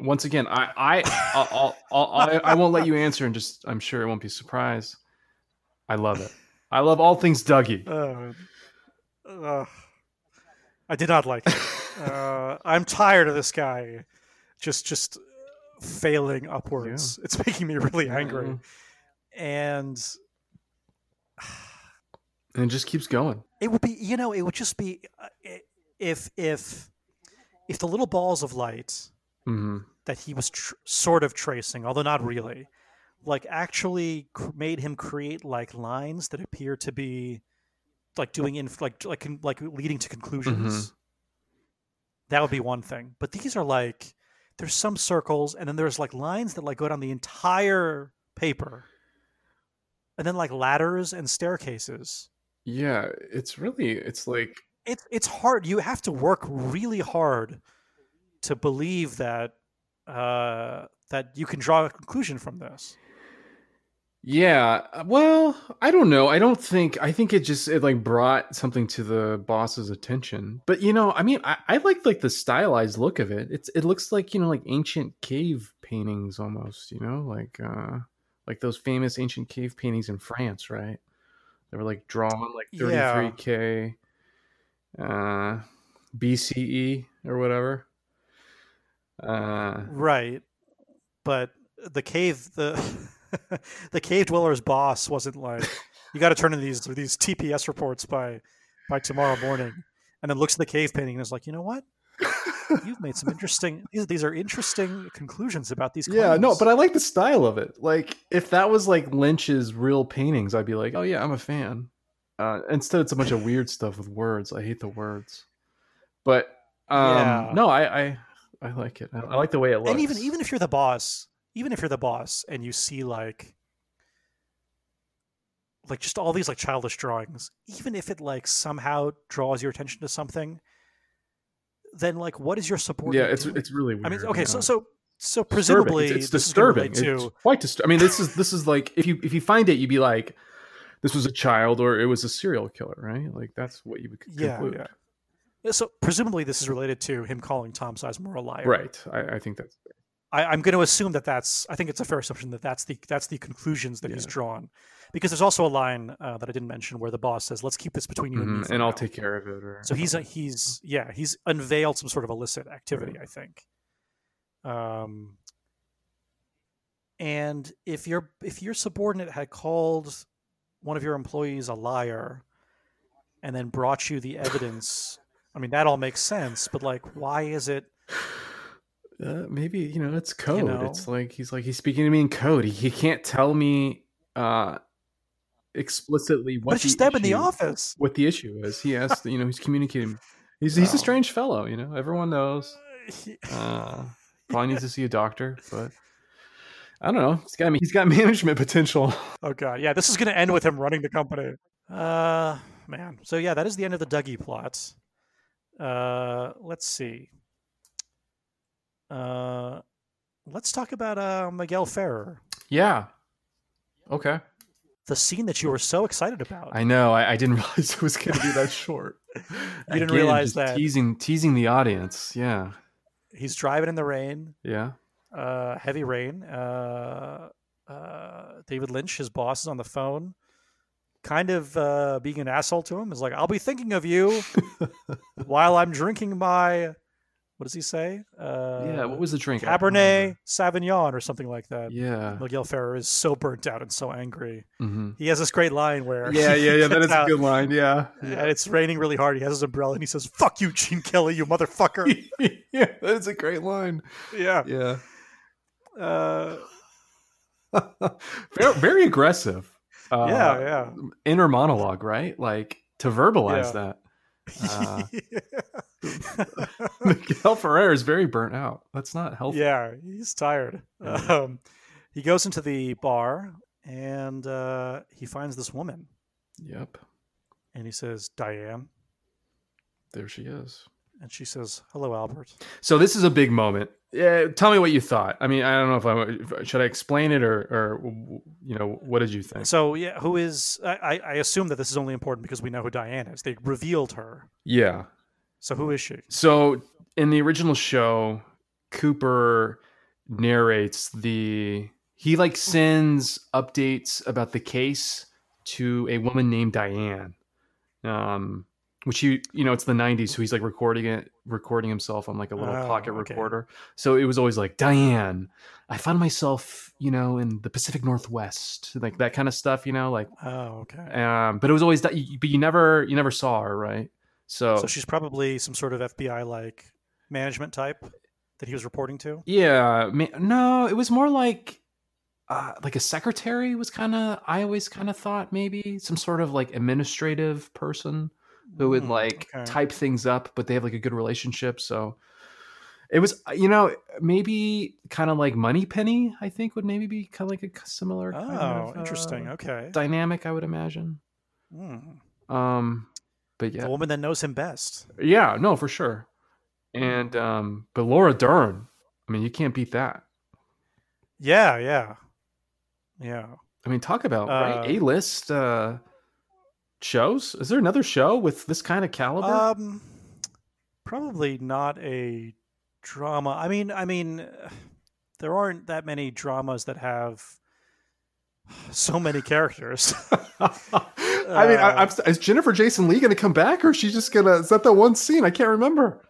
Once again, I I I'll, I'll, I'll, I I won't let you answer, and just I'm sure it won't be a surprise. I love it. I love all things Dougie. Uh, uh, I did not like it. Uh, I'm tired of this guy just just failing upwards. It's making me really angry. And and it just keeps going. it would be, you know, it would just be uh, if if if the little balls of light hmm that he was tr- sort of tracing, although not really, like actually cr- made him create like lines that appear to be like doing in like like like leading to conclusions. That would be one thing. But these are like there's some circles and then there's like lines that like go down the entire paper. And then like ladders and staircases. Yeah, it's really it's like it's it's hard. You have to work really hard to believe that uh, that you can draw a conclusion from this. Yeah, well, I don't know. I don't think. I think it just it like brought something to the boss's attention. But you know, I mean, I, I like like the stylized look of it. It's it looks like you know like ancient cave paintings almost. You know, like uh like those famous ancient cave paintings in France, right? They were like drawn like thirty three k uh, BCE or whatever. Uh, Right. But the cave the the cave dweller's boss wasn't like you got to turn in these these TPS reports by by tomorrow morning, and then looks at the cave painting and is like, you know what? You've made some interesting. These, these are interesting conclusions about these. yeah, no, but I like the style of it. Like if that was like Lynch's real paintings, I'd be like, oh yeah, I'm a fan. Uh, instead, it's a bunch of weird stuff with words. I hate the words. But um, Yeah. no, I, I I like it. I, I like the way it looks. and even even if you're the boss, even if you're the boss, and you see like like just all these like childish drawings, even if it like somehow draws your attention to something, then like what is your support? yeah, it's it's really weird. I mean, okay, so yeah. so so Disturbing. presumably it's, it's this is gonna disturbing. relate It's to quite disturbing. I mean, this is this is like if you if you find it, you'd be like, this was a child or it was a serial killer, right? Like that's what you would c- yeah, conclude. yeah. So presumably this is related to him calling Tom Sizemore a liar. Right. I, I think that's I, I'm going to assume that that's. I think it's a fair assumption that that's the that's the conclusions that he's drawn, because there's also a line uh, that I didn't mention where the boss says, "Let's keep this between you and me." Mhm, for and I'll now." take care of it. Or So he's a, he's yeah he's unveiled some sort of illicit activity, I think. Um, and if your if your subordinate had called one of your employees a liar, and then brought you the evidence, I mean that all makes sense. But like, why is it? Uh, maybe you know it's code. know? It's like he's like he's speaking to me in code. He, he can't tell me uh explicitly what But just them in the office. What the issue is? He asked. you know he's communicating. He's he's Oh. a strange fellow. You know everyone knows. Uh, probably needs to see a doctor, but I don't know. He's got he's got management potential. Oh god, yeah, this is going to end with him running the company. Uh, man. So yeah, that is the end of the Dougie plot. Uh, let's see. Uh, let's talk about uh Miguel Ferrer, Yeah. Okay. the scene that you were so excited about. I know. I, I didn't realize it was going to be that short. you didn't realize that- teasing teasing the audience. Yeah. He's driving in the rain, Yeah. uh, heavy rain. Uh, uh, David Lynch, his boss, is on the phone, kind of uh, being an asshole to him. Is like, "I'll be thinking of you while I'm drinking my." What does he say? Uh, yeah. What was the drink? Cabernet. Sauvignon or something like that. Yeah. Miguel Ferrer is so burnt out and so angry. hmm He has this great line where Yeah. Yeah. Yeah. That is a good line. Yeah. And it's raining really hard. He has his umbrella and he says, "Fuck you, Gene Kelly, you motherfucker." yeah. That is a great line. yeah. Yeah. Uh, very, very aggressive. Uh, yeah. Yeah. Inner monologue, right? Like to verbalize that. Uh, Miguel Ferrer is very burnt out. That's not healthy. yeah, he's tired. Yeah. Um, he goes into the bar and uh, he finds this woman Yep. and he says, "Diane," There she is. And she says, "Hello, Albert." So this is a big moment. Yeah, tell me what you thought. I mean, I don't know if I should I explain it or or you know what did you think? So yeah, who is? I, I I assume that this is only important because we know who Diane is. They revealed her. Yeah. So who is she? So in the original show, Cooper narrates the he like sends updates about the case to a woman named Diane. Um which he you know it's the 90s so he's like recording it recording himself on like a little Oh, pocket okay. recorder so it was always like diane i found myself you know in the pacific northwest like that kind of stuff you know like Oh, okay. um but it was always that but you never you never saw her right so, So she's probably some sort of FBI like management type that he was reporting to. Yeah, ma- no, it was more like uh, like a secretary was kind of I always kind of thought maybe some sort of like administrative person who would Hmm, like okay. type things up, but they have like a good relationship. So it was, you know, maybe kind of like Moneypenny. I think would maybe be kind of like a similar. Oh, kind of, interesting. uh, Okay. Dynamic, I would imagine. Hmm. Um, but yeah, The woman that knows him best. yeah, no, for sure. And um, but Laura Dern, I mean, you can't beat that. Yeah, yeah, yeah. I mean, talk about Uh, right A list uh, shows. Is there another show with this kind of caliber? Um, probably not a drama. I mean, I mean, there aren't that many dramas that have so many characters. I mean, I, I'm, is Jennifer Jason Leigh going to come back, or is she just gonna? Is that the one scene? I can't remember.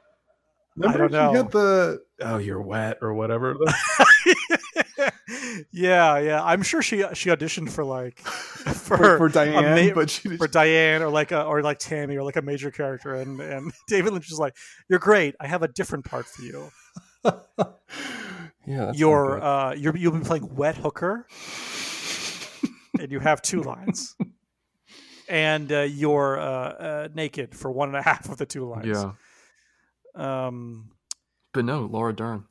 Remember don't know. she got the oh you're wet or whatever. yeah, yeah. I'm sure she she auditioned for like for, for, for Diane, ma- but she for Diane or like a, or like Tammy or like a major character, and and David Lynch is like, "You're great. I have a different part for you. yeah, that's you're uh, you're you'll be playing wet hooker, and you have two lines, and uh, you're uh, uh, naked for one and a half of the two lines. yeah, Um. but no, Laura Dern,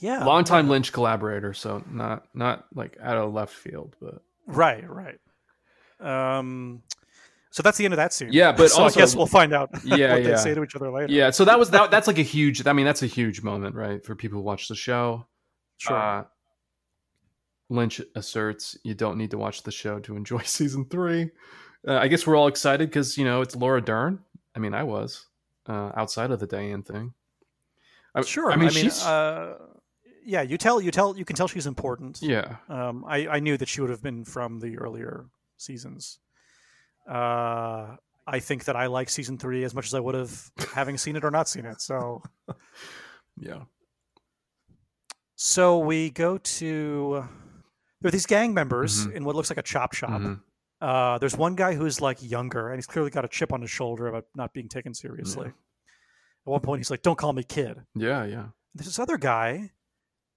Yeah. longtime Lynch collaborator, so not not like out of left field, but Right. Right. Um. So that's the end of that scene. Yeah, but so also- I guess we'll find out Yeah, what yeah. they say to each other later. yeah. So that was that. That's like a huge. I mean, that's a huge moment, right, for people who watch the show. Sure. Uh, Lynch asserts you don't need to watch the show to enjoy season three. Uh, I guess we're all excited because you know it's Laura Dern. I mean, I was uh, outside of the Diane thing. I, sure. I mean, she's uh, yeah. You tell. You tell. You can tell she's important. yeah, Um. I I knew that she would have been from the earlier seasons. Uh. I think that I like season three as much as I would have having seen it or not seen it. So yeah, so we go to there are these gang members Mhm. in what looks like a chop shop. Mhm. Uh, there's one guy who's like younger, and he's clearly got a chip on his shoulder about not being taken seriously. Yeah. At one point, he's like, "Don't call me kid." yeah, yeah. There's this other guy.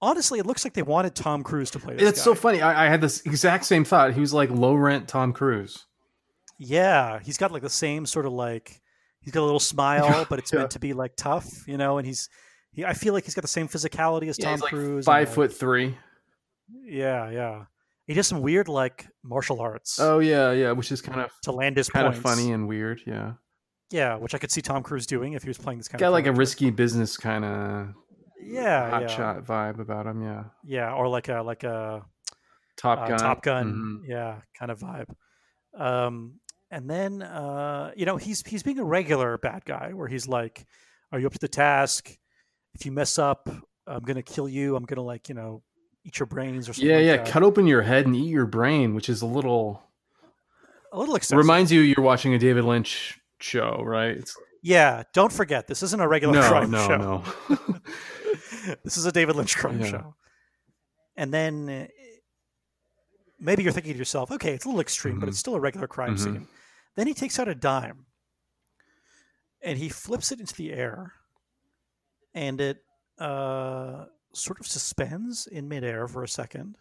Honestly, it looks like they wanted Tom Cruise to play this. It's so funny. I, I had this exact same thought. He was like low rent Tom Cruise. Yeah, he's got like the same sort of like he's got a little smile, but it's Yeah. meant to be like tough, you know. And he's he, I feel like he's got the same physicality as Yeah, Tom he's like Cruise. five and, uh, foot three. Yeah, yeah. He does some weird like martial arts Oh yeah, yeah, which is kind of to land his kind points. of funny and weird. Yeah, Yeah, which I could see Tom Cruise doing if he was playing this kind got of Got like a risky business kind of yeah, hot yeah, shot vibe about him. Yeah, yeah, or like a like a Top uh, Gun. Top Gun, Mhm. yeah, kind of vibe. Um, and then uh, you know he's he's being a regular bad guy where he's like, "Are you up to the task? If you mess up, I'm gonna kill you. I'm gonna like you know eat your brains or something." Yeah, like yeah. that. Cut open your head and eat your brain, which is a little a little excessive. reminds you you're watching a David Lynch show, right? It's, yeah, don't forget this isn't a regular no, crime no, show. no. this is a David Lynch crime Yeah. show. And then uh, maybe you're thinking to yourself, okay, it's a little extreme, but Mhm. it's still a regular crime Mhm. scene. Then he takes out a dime and he flips it into the air and it uh, sort of suspends in midair for a second.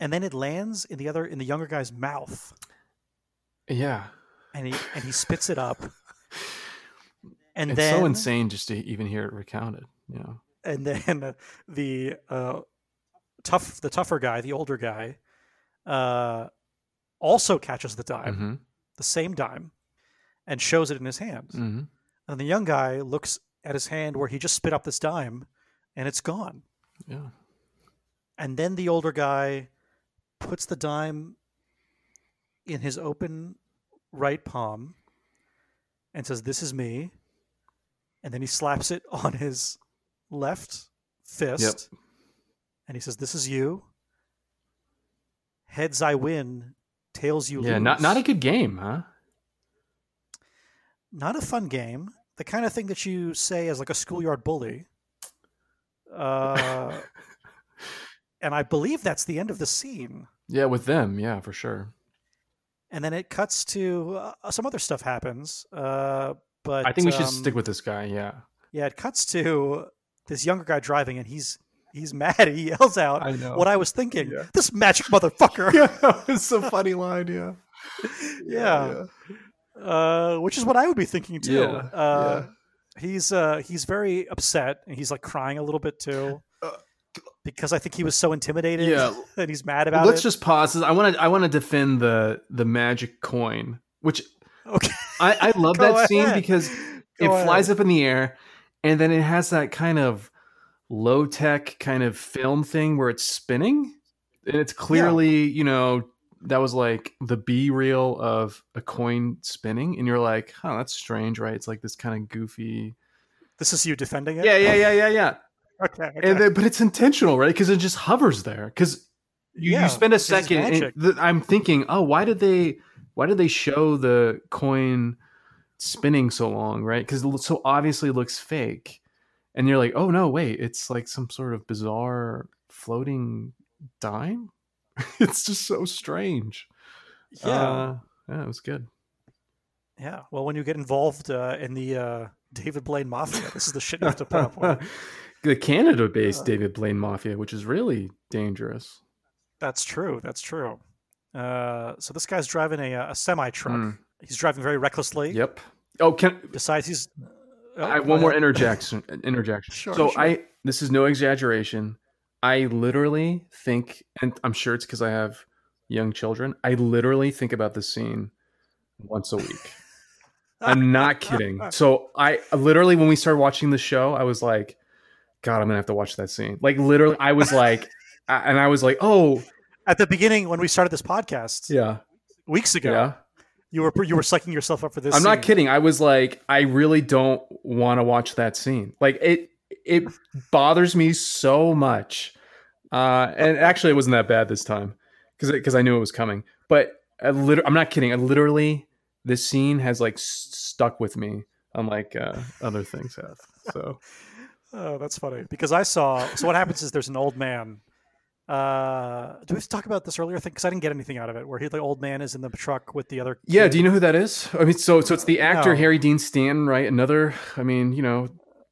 And then it lands in the other in the younger guy's mouth yeah, and he and he spits it up. And it's then so insane just to even hear it recounted. Yeah, and then the uh, tough the tougher guy, the older guy, uh, also catches the dime, hmm the same dime, and shows it in his hand. hmm And the young guy looks at his hand where he just spit up this dime, and it's gone. yeah. And then the older guy puts the dime in his open right palm and says, "This is me." And then he slaps it on his left fist. And he says, "This is you." Heads I win, tails you Yeah, lose. Yeah, not not a good game, huh? not a fun game. The kind of thing that you say as like a schoolyard bully. Uh, and I believe that's the end of the scene. Yeah, with them, yeah, for sure. And then it cuts to uh, some other stuff happens. Uh, but I think we should um, stick with this guy. Yeah, Yeah, it cuts to this younger guy driving, and he's he's mad. He yells out I know. what I was thinking. Yeah. This magic motherfucker. yeah, it's a funny line. Yeah, yeah. Uh, which is what I would be thinking too. Yeah, uh, He's uh, he's very upset, and he's like crying a little bit too, because I think he was so intimidated. Yeah. and he's mad about it. Let's it. just pause. I want to I want to defend the the magic coin, which okay. I, I love Go that scene ahead. because it Go flies up in the air and then it has that kind of low tech kind of film thing where it's spinning and it's clearly you know that was like the b reel of a coin spinning and you're like huh that's strange right it's like this kind of goofy This is you defending it. yeah yeah yeah yeah yeah Okay. okay. and then, but it's intentional right because it just hovers there because you, Yeah, you spend a second and th- i'm thinking oh why did they why did they show the coin spinning so long, right? Because it so obviously looks fake, and you're like, oh no, wait, it's like some sort of bizarre floating dime. it's just so strange. Yeah, Uh, yeah, it was good. yeah. Well, when you get involved uh, in the uh, David Blaine mafia, this is the shit you have to put up with. the Canada-based Uh, David Blaine Mafia, which is really dangerous. That's true. That's true. Uh, so this guy's driving a, a semi truck. Mm. He's driving very recklessly. Yep. Oh, can Decides he's. Oh, I one more interjection. Interjection. Sure, so sure. I this is no exaggeration. I literally think, and I'm sure it's because I have young children. I literally think about this scene once a week. I'm not kidding. So I literally, when we started watching the show, I was like, God, I'm gonna have to watch that scene. Like literally, I was like, and I was like, oh At the beginning, when we started this podcast yeah, weeks ago, yeah. you were you were sucking yourself up for this. I'm not kidding. I was like, I really don't want to watch that scene. Like it, it bothers me so much. Uh, and actually, it wasn't that bad this time because because I knew it was coming. But I lit- I'm not kidding. I literally this scene has like s- stuck with me, unlike uh, other things have. So Oh, that's funny because I saw. So what happens is there's an old man. Uh, do we have to talk about this earlier thing? Because I didn't get anything out of it. Where he, the old man, is in the truck with the other. yeah, kid. do you know who that is? I mean, so so it's the actor No. Harry Dean Stanton, right? Another, I mean, you know,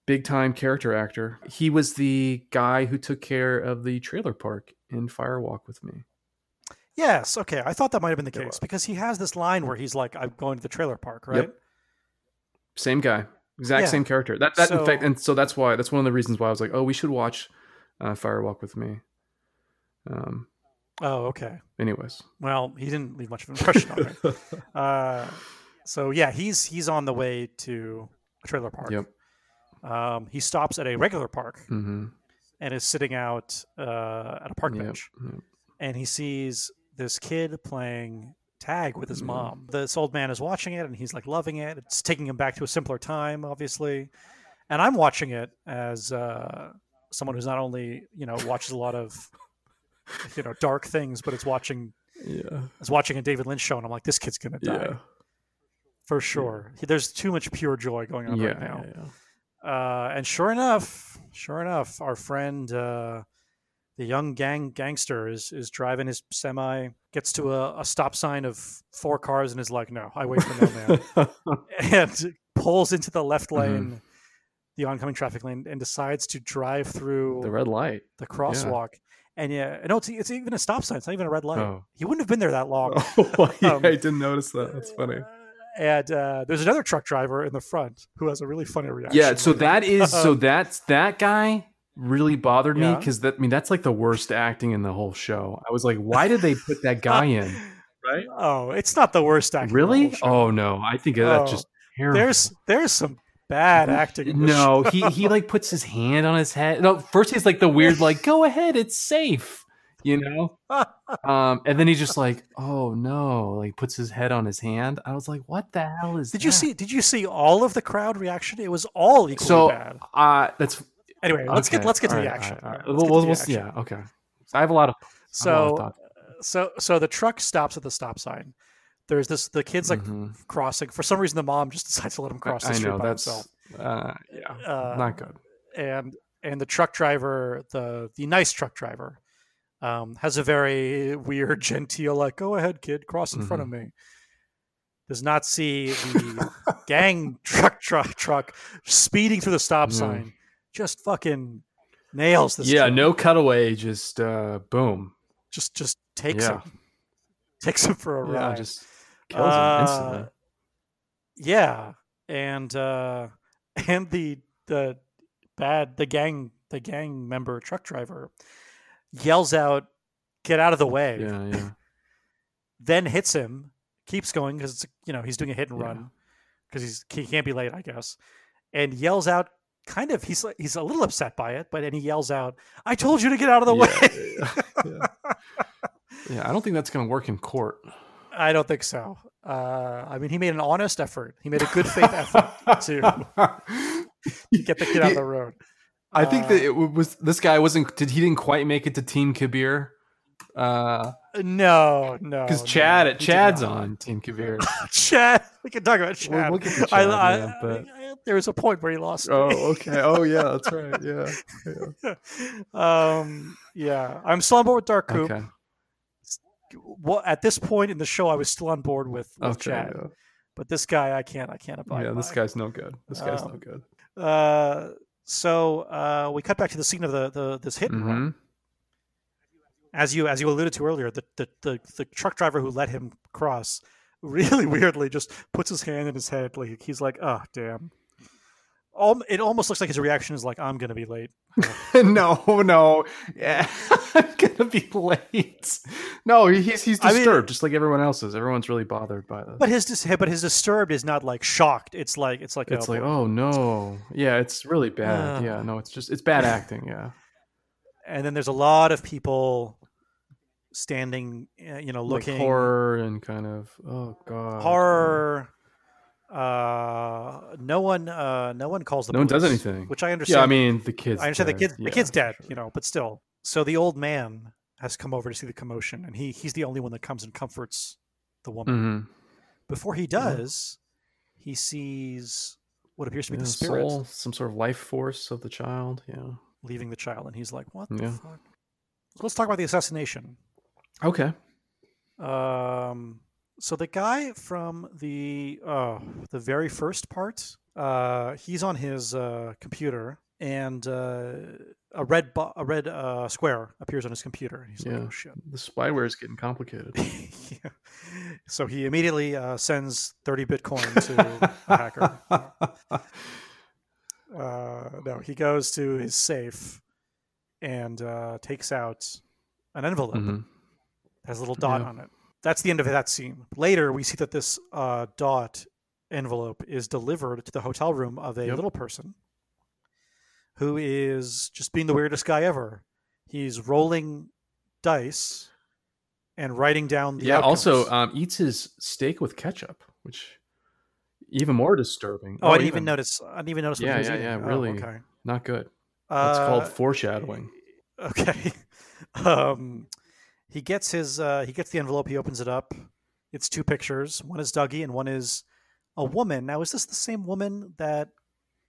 big time character actor. He was the guy who took care of the trailer park in Fire Walk with Me. Yes. Okay. I thought that might have been the case because he has this line where he's like, "I'm going to the trailer park," right? Yep. Same guy, exact Yeah. same character. That that in fact, and so that's why that's one of the reasons why I was like, oh, we should watch uh, Fire Walk with Me. Um. Oh, okay. Anyways. Well, he didn't leave much of an impression on me. Uh, so yeah, he's he's on the way to a trailer park. Yep. Um, he stops at a regular park Mm-hmm. and is sitting out uh, at a park Yep. bench, Yep. and he sees this kid playing tag with his Mhm. mom. This old man is watching it, and he's like loving it. It's taking him back to a simpler time, obviously. And I'm watching it as uh, someone who's not only you know watches a lot of you know dark things, but it's watching Yeah. is watching a David Lynch show, and I'm like, this kid's gonna die Yeah. for sure. He- There's too much pure joy going on Yeah. right now. yeah, yeah. Uh, and sure enough, sure enough, our friend, uh, the young gang gangster, is is driving his semi, gets to a, a stop sign of four cars, and is like, "No, I wait for no man," and pulls into the left Mhm. lane, the oncoming traffic lane, and decides to drive through the red light. the crosswalk. And yeah, no, it's it's even a stop sign. It's not even a red light. Oh. He wouldn't have been there that long. Oh, yeah, Um, I didn't notice that. That's funny. And uh, there's another truck driver in the front who has a really funny reaction. Yeah, so that is so Um, that's that guy really bothered me because that I mean that's like the worst acting in the whole show. I was like, why did they put that guy in? Right? Oh, it's not the worst acting. in the Really? whole show. Oh no, I think Oh, that's just terrible. there's there's some bad acting. in no, show. he he like puts his hand on his head. No, first he's like the weird like go ahead, it's safe, you know. Um, and then he's just like, oh no, like puts his head on his hand. I was like, what the hell is? Did you see? Did you see all of the crowd reaction? It was all equally So bad. uh, that's Anyway, let's get let's get to all the action. All right, all right. get to We'll- the we'll- action. yeah, okay. So I have a lot of I have a lot of So so so the truck stops at the stop sign. There's this the kid's like Mhm. crossing. For some reason, the mom just decides to let him cross the I street know by that's himself. uh, yeah, Uh, not good. and and the truck driver, the the nice truck driver, um, has a very weird, genteel like, "Go ahead, kid, cross in front of Mm-hmm. me." Does not see the gang truck truck truck speeding through the stop No. sign. Just fucking nails this. Yeah, no cutaway, just uh, boom. just just takes Yeah. him, takes him for a Yeah, ride. just kills him Uh, instantly. Yeah, and uh, and the the bad the gang the gang member truck driver yells out, "Get out of the way!" Yeah, yeah. Then hits him, keeps going because you know he's doing a hit and Yeah. run because he's he can't be late, I guess, and yells out. Kind of, he's he's a little upset by it, but and he yells out, "I told you to get out of the Yeah, way." yeah, yeah. I don't think that's going to work in court. I don't think so. Uh, I mean, he made an honest effort. He made a good faith effort to get the kid out of the road. I think that Uh, it was this guy wasn't. Did he didn't quite make it to Team Kabir? Uh, No, no. because Chad, did Chad's on Team Kavir. Chad. We can talk about We'll- Chad. we'll get to I- Chad, I- yeah, but- I- there was a point where he lost. oh, okay. Oh, yeah, that's right. Yeah. yeah. um, yeah, I'm still on board with Dark Coop. Okay. Well, at this point in the show, I was still on board with, with Okay. Chad, Yeah, but this guy, I can't, I can't abide. yeah this by. guy's no good. This guy's Um, no good. Uh, so uh, we cut back to the scene of the, the this hit and run. hmm As you as you alluded to earlier, the, the the the truck driver who let him cross really weirdly just puts his hand in his head, like he's like, "Oh, damn." It almost looks like his reaction is like, "I'm gonna be late." no, no. Yeah, I'm gonna be late. No, he's he's I mean- disturbed, just like everyone else is. Everyone's really bothered by this. But his dis- but his disturbed is not like shocked. It's like it's like it's oh, like, boy. oh no, yeah, it's really bad. Uh. yeah, no, it's just it's bad acting. Yeah, and then there's a lot of people standing, uh, you know, like looking horror and kind of oh god, horror. Uh, no one, uh, no one calls the No one does anything. which I understand. Yeah, I mean the kids. I understand the dead. kid, the kid's dead, sure. you know, but still. So the old man has come over to see the commotion, and he he's the only one that comes and comforts the woman. Mhm. Before he does, he sees what appears to be Yeah, the spirit soul, some sort of life force of the child. Yeah. leaving the child, and he's like, "What the Yeah. fuck?" So let's talk about the assassination. Okay. Um, so the guy from the uh, the very first part, uh, he's on his uh, computer, and uh, a red bo- a red uh, square appears on his computer. He's like, "Oh shit!" The spyware is getting complicated. yeah. So he immediately uh, sends thirty Bitcoin to a hacker. Uh, no, he goes to his safe and uh, takes out an envelope Mhm. Has a little dot Yeah. on it. That's the end of that scene. Later, we see that this uh, dot envelope is delivered to the hotel room of a Yep. little person who is just being the weirdest guy ever. He's rolling dice and writing down the yeah. Also, um, eats his steak with ketchup, which even more disturbing. oh, I didn't even notice. I didn't even notice. What Yeah, he was yeah, eating. yeah, Oh, really. okay. Not good. it's Uh, called foreshadowing. Okay. Um, he gets his uh, he gets the envelope. He opens it up. It's two pictures. One is Dougie, and one is a woman. Now, is this the same woman that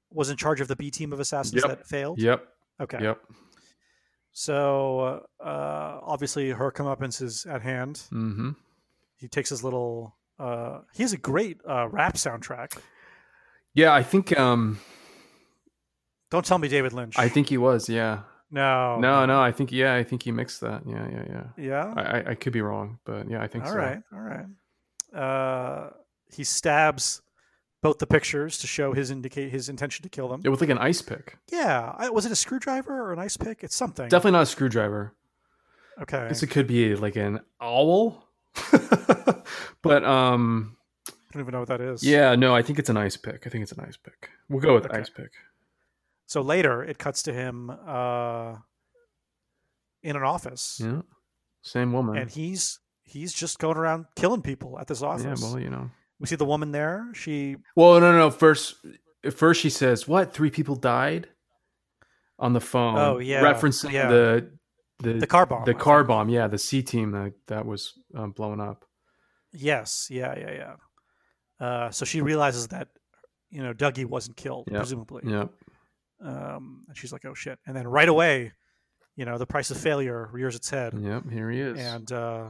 was in charge of the B team of assassins Yep. that failed? Yep. Okay. Yep. So uh, obviously, her comeuppance is at hand. Mm-hmm. He takes his little. Uh, he has a great uh, rap soundtrack. Yeah, I think um, Don't tell me David Lynch. I think he was. Yeah. No. No, no, I think yeah, I think he mixed that. Yeah, yeah, yeah. Yeah. I, I, could be wrong, but yeah, I think All so. right, all right. Uh, he stabs both the pictures to show his indicate his intention to kill them. Yeah, with like an ice pick. Yeah, I, was it a screwdriver or an ice pick? It's something. Definitely not a screwdriver. Okay. I guess it could be like an owl. but um, I don't even know what that is. yeah, no, I think it's an ice pick. I think it's an ice pick. We'll go with Okay. ice pick. So later, it cuts to him uh, in an office, Yeah, same woman. and he's he's just going around killing people at this office. yeah, well, you know. we see the woman there. She Well, no, no, no. First, first she says, "What? Three people died." On the phone. Oh, yeah, referencing yeah. the the the car bomb. the I car think. bomb. Yeah, the C team that that was um, blown up. Yes. Yeah. Yeah. Yeah. Uh, so she realizes that you know Dougie wasn't killed, Yep. presumably. Yeah, um, and she's like, "Oh shit!" And then right away, you know, the price of failure rears its head, yep. Here he is. and uh,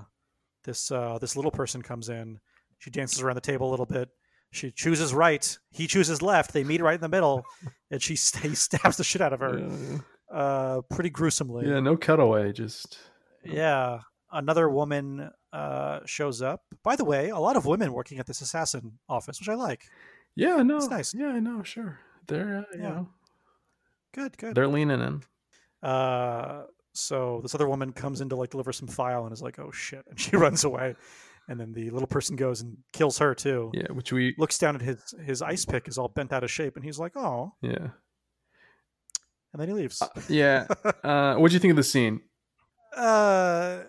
this uh, this little person comes in. She dances around the table a little bit. She chooses right. He chooses left. They meet right in the middle, and she he stabs the shit out of her, yeah, uh, pretty gruesomely. yeah, no cutaway. Just Yeah. Another woman uh, shows up. By the way, a lot of women working at this assassin office, which I like. yeah, no, It's nice. Yeah, I know. Sure, they're uh, you Yeah. know Good, good. they're leaning in. Uh, so this other woman comes in to like deliver some file and is like, "Oh shit!" and she runs away. And then the little person goes and kills her too. Yeah, which we Looks down at his his ice pick is all bent out of shape, and he's like, "Oh," yeah and then he leaves. yeah. Uh, what do you think of the scene? Uh,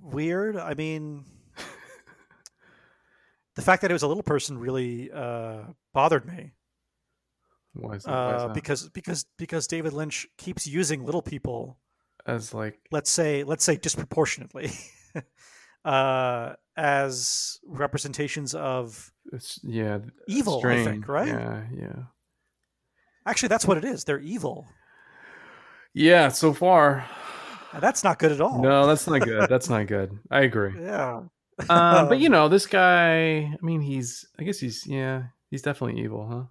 weird. I mean, the fact that it was a little person really uh, bothered me Why is that? Why is uh, that? because because because David Lynch keeps using little people as like let's say let's say disproportionately uh as representations of it's yeah evil i think right Yeah, yeah, actually that's what it is they're evil yeah. So far, that's not good at all no, that's not good. That's not good. I agree. yeah Um, but you know, this guy. I mean, he's. I guess he's. Yeah, he's definitely evil, huh?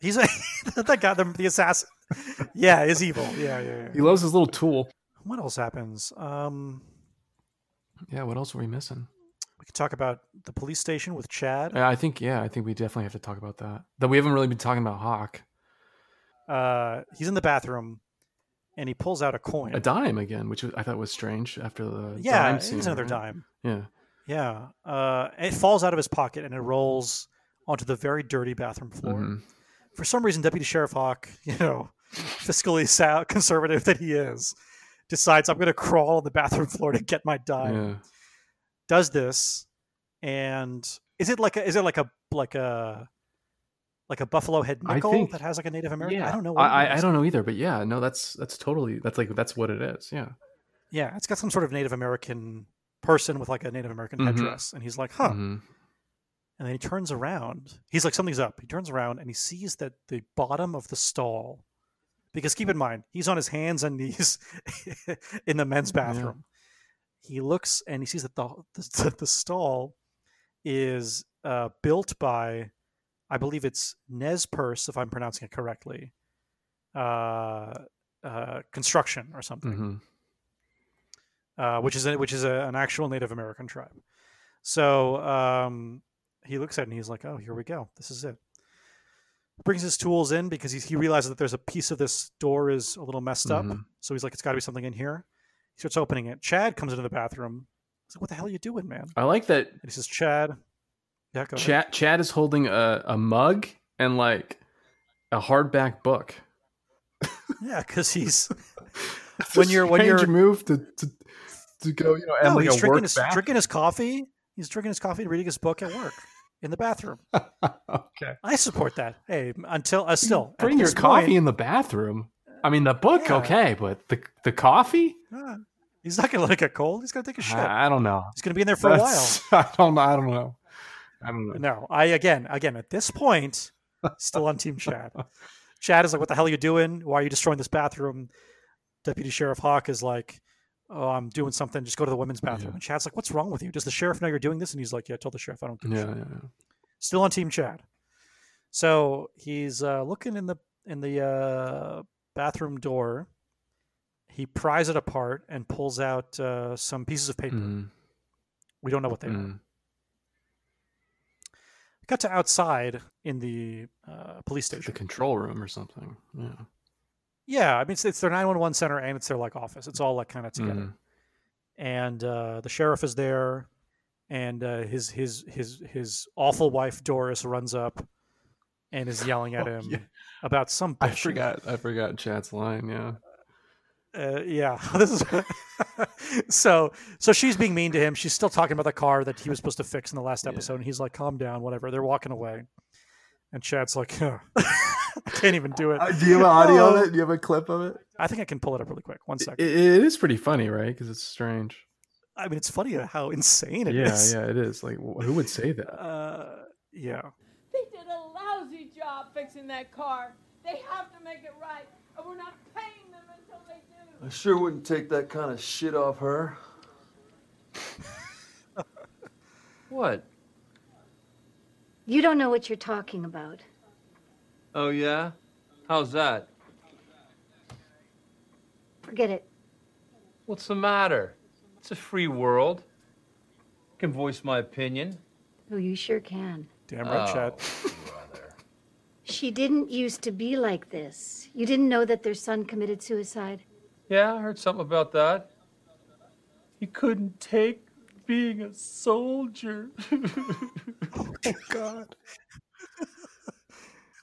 He's a that guy the, the assassin yeah is evil yeah yeah, yeah. He loves his little tool. what else happens um Yeah. What else are we missing? we could talk about the police station with chad I think. Yeah, I think we definitely have to talk about that. That we haven't really been talking about Hawk. uh he's in the bathroom and he pulls out a coin A dime again, which I thought was strange after the yeah dime it's another right? dime Yeah. Yeah. Uh, it falls out of his pocket and it rolls onto the very dirty bathroom floor. Mhm. For some reason, Deputy Sheriff Hawk, you know, fiscally sou- conservative that he is, decides I'm going to crawl on the bathroom floor to get my dime. Yeah. Does this, and is it like a is it like a like a like a buffalo head nickel think- that has like a Native American? Yeah. I don't know. What I, I, don't know either, but yeah, no, that's that's totally that's like that's what it is. Yeah. Yeah, it's got some sort of Native American person with like a Native American Mhm. headdress, and he's like, "Huh." Mhm. And then he turns around. He's like, something's up. He turns around and he sees that the bottom of the stall, because keep in mind, he's on his hands and knees in the men's bathroom. He looks and he sees that the the, the stall is uh, built by, I believe it's Nez Perce, if I'm pronouncing it correctly, uh, uh, construction or something Mhm. uh, which is a, which is a, an actual Native American tribe. So um, he looks at it and he's like, "Oh, here we go. This is it." Brings his tools in because he, he realizes that there's a piece of this door is a little messed up. Mhm. So he's like, "It's got to be something in here." He starts opening it. Chad comes into the bathroom. He's like, "What the hell are you doing, man?" I like that. And he says, "Chad." Yeah, go ahead. Chad Chad is holding a, a mug and like a hardback book. Yeah, because he's When you're- when you're- move to, to to go, you know, and no, like he's a drinking work his drinking his coffee. He's drinking his coffee and reading his book at work in the bathroom. okay. I support that. Hey, until uh, still at Bring your coffee point- in the bathroom. I mean, the book, Yeah. okay, but the the coffee, Ah, he's not gonna let it get cold. He's gonna take a shit. I, I don't know. he's gonna be in there for a while. I don't. I don't know. I don't know. No, I again, again at this point, still on Team Chad. Chad is like, "What the hell are you doing? Why are you destroying this bathroom?" Deputy Sheriff Hawk is like, "Oh, I'm doing something. Just go to the women's bathroom." Yeah. And Chad's like, "What's wrong with you? Does the sheriff know you're doing this?" And he's like, "Yeah, I told the sheriff I don't give Yeah, shit." yeah, yeah. Still on Team Chad. So he's uh, looking in the in the uh, bathroom door. He pries it apart and pulls out uh, some pieces of paper. Mhm, We don't know what they are. Got to outside in the uh, police station. The control room or something. Yeah. Yeah, I mean it's, it's their nine one one center and it's their like office. It's all like kind of together. Mhm. And uh, the sheriff is there, and uh, his his his his awful wife Doris runs up, and is yelling at Oh, him yeah. about some. I forgot. I forgot Chad's line. Yeah. Uh, yeah, this is so. So she's being mean to him. She's still talking about the car that he was supposed to fix in the last Yeah. episode, and he's like, "Calm down, whatever." They're walking away, and Chad's like, "Huh. "I can't even do it." Uh, do you have an audio Oh. of it? Do you have a clip of it? I think I can pull it up really quick. One second. it, it is pretty funny, right? Because it's strange. I mean, it's funny how insane it is. yeah, yeah, it is. Like, who would say that? Uh, yeah. They did a lousy job fixing that car. They have to make it right, and we're not paying them until they do. I sure wouldn't take that kind of shit off her. what? You don't know what you're talking about. Oh, yeah? How's that? Forget it. What's the matter? It's a free world. I can voice my opinion. Oh, you sure can. Damn right, Oh, Chad. She didn't used to be like this. You didn't know that their son committed suicide? Yeah, I heard something about that. He couldn't take being a soldier. Oh God.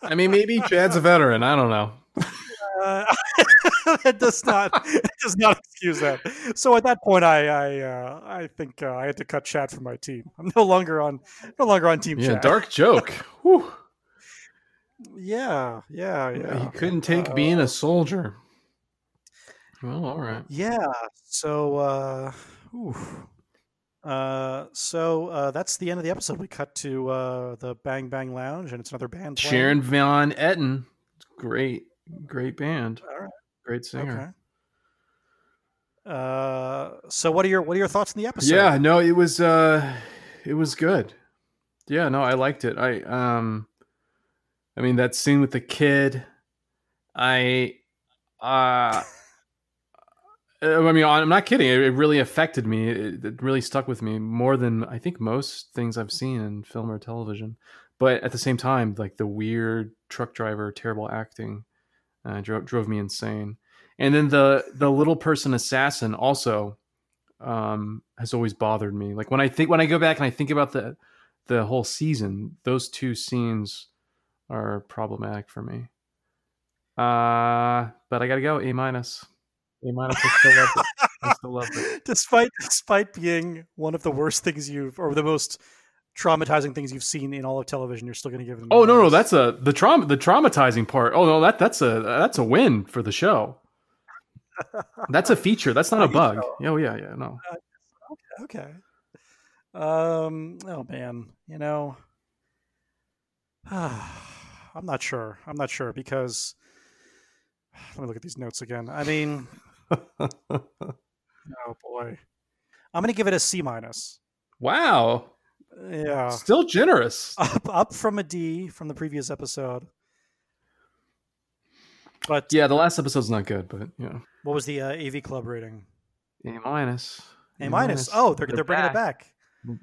I mean, maybe Chad's a veteran. I don't know. Uh, that does not it does not excuse that. So at that point, I I uh, I think uh, I had to cut Chad from my team. I'm no longer on no longer on Team Yeah, Chad. dark joke. Whew. Yeah, yeah, yeah. He couldn't take being a soldier. Well, all right. Yeah. So, uh, oof. Uh, so uh, that's the end of the episode. We cut to uh, the Bang Bang Lounge, and it's another band. playing. Sharon Van Etten, great, great band, All right. great singer. Okay. Uh, so what are your what are your thoughts on the episode? Yeah, no, it was uh it was good. Yeah, no, I liked it. I um I mean that scene with the kid, I uh I mean, I'm not kidding. It really affected me. It, it really stuck with me more than I think most things I've seen in film or television. But at the same time, like the weird truck driver, terrible acting, uh, drove drove me insane. And then the the little person assassin also um, has always bothered me. Like when I think when I go back and I think about the the whole season, those two scenes are problematic for me. Uh, but I gotta go A minus. A minus. I still love it. I still love it. despite despite being one of the worst things you've or the most traumatizing things you've seen in all of television, you're still going to give them. Oh no, no, that's a the trauma the traumatizing part. Oh no, that that's a that's a win for the show. That's a feature. That's not a bug. Oh yeah, yeah, no. okay. Um. Oh man, you know, I'm not sure. I'm not sure because let me look at these notes again. I mean, oh boy, I'm going to give it a C minus. Wow, Yeah, still generous. up up from a D from the previous episode. But Yeah, the last episode's not good, but yeah. what was the uh, AV Club rating? A minus. A minus. Oh, they're they're, bringing it back.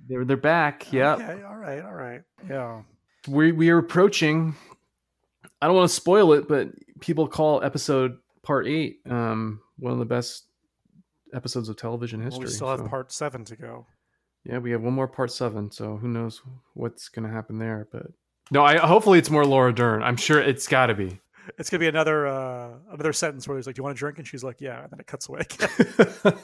They're they're back. Yeah, Okay. All right. All right. Yeah. we we are approaching. I don't want to spoil it, but people call episode part eight um, one of the best episodes of television Well, history. we still have so- part seven to go. Yeah, we have one more part seven, so who knows what's gonna happen there? But no, I hopefully it's more Laura Dern. I'm sure it's got to be. It's gonna be another uh, another sentence where he's like, "Do you want to drink?" And she's like, "Yeah," and then it cuts away.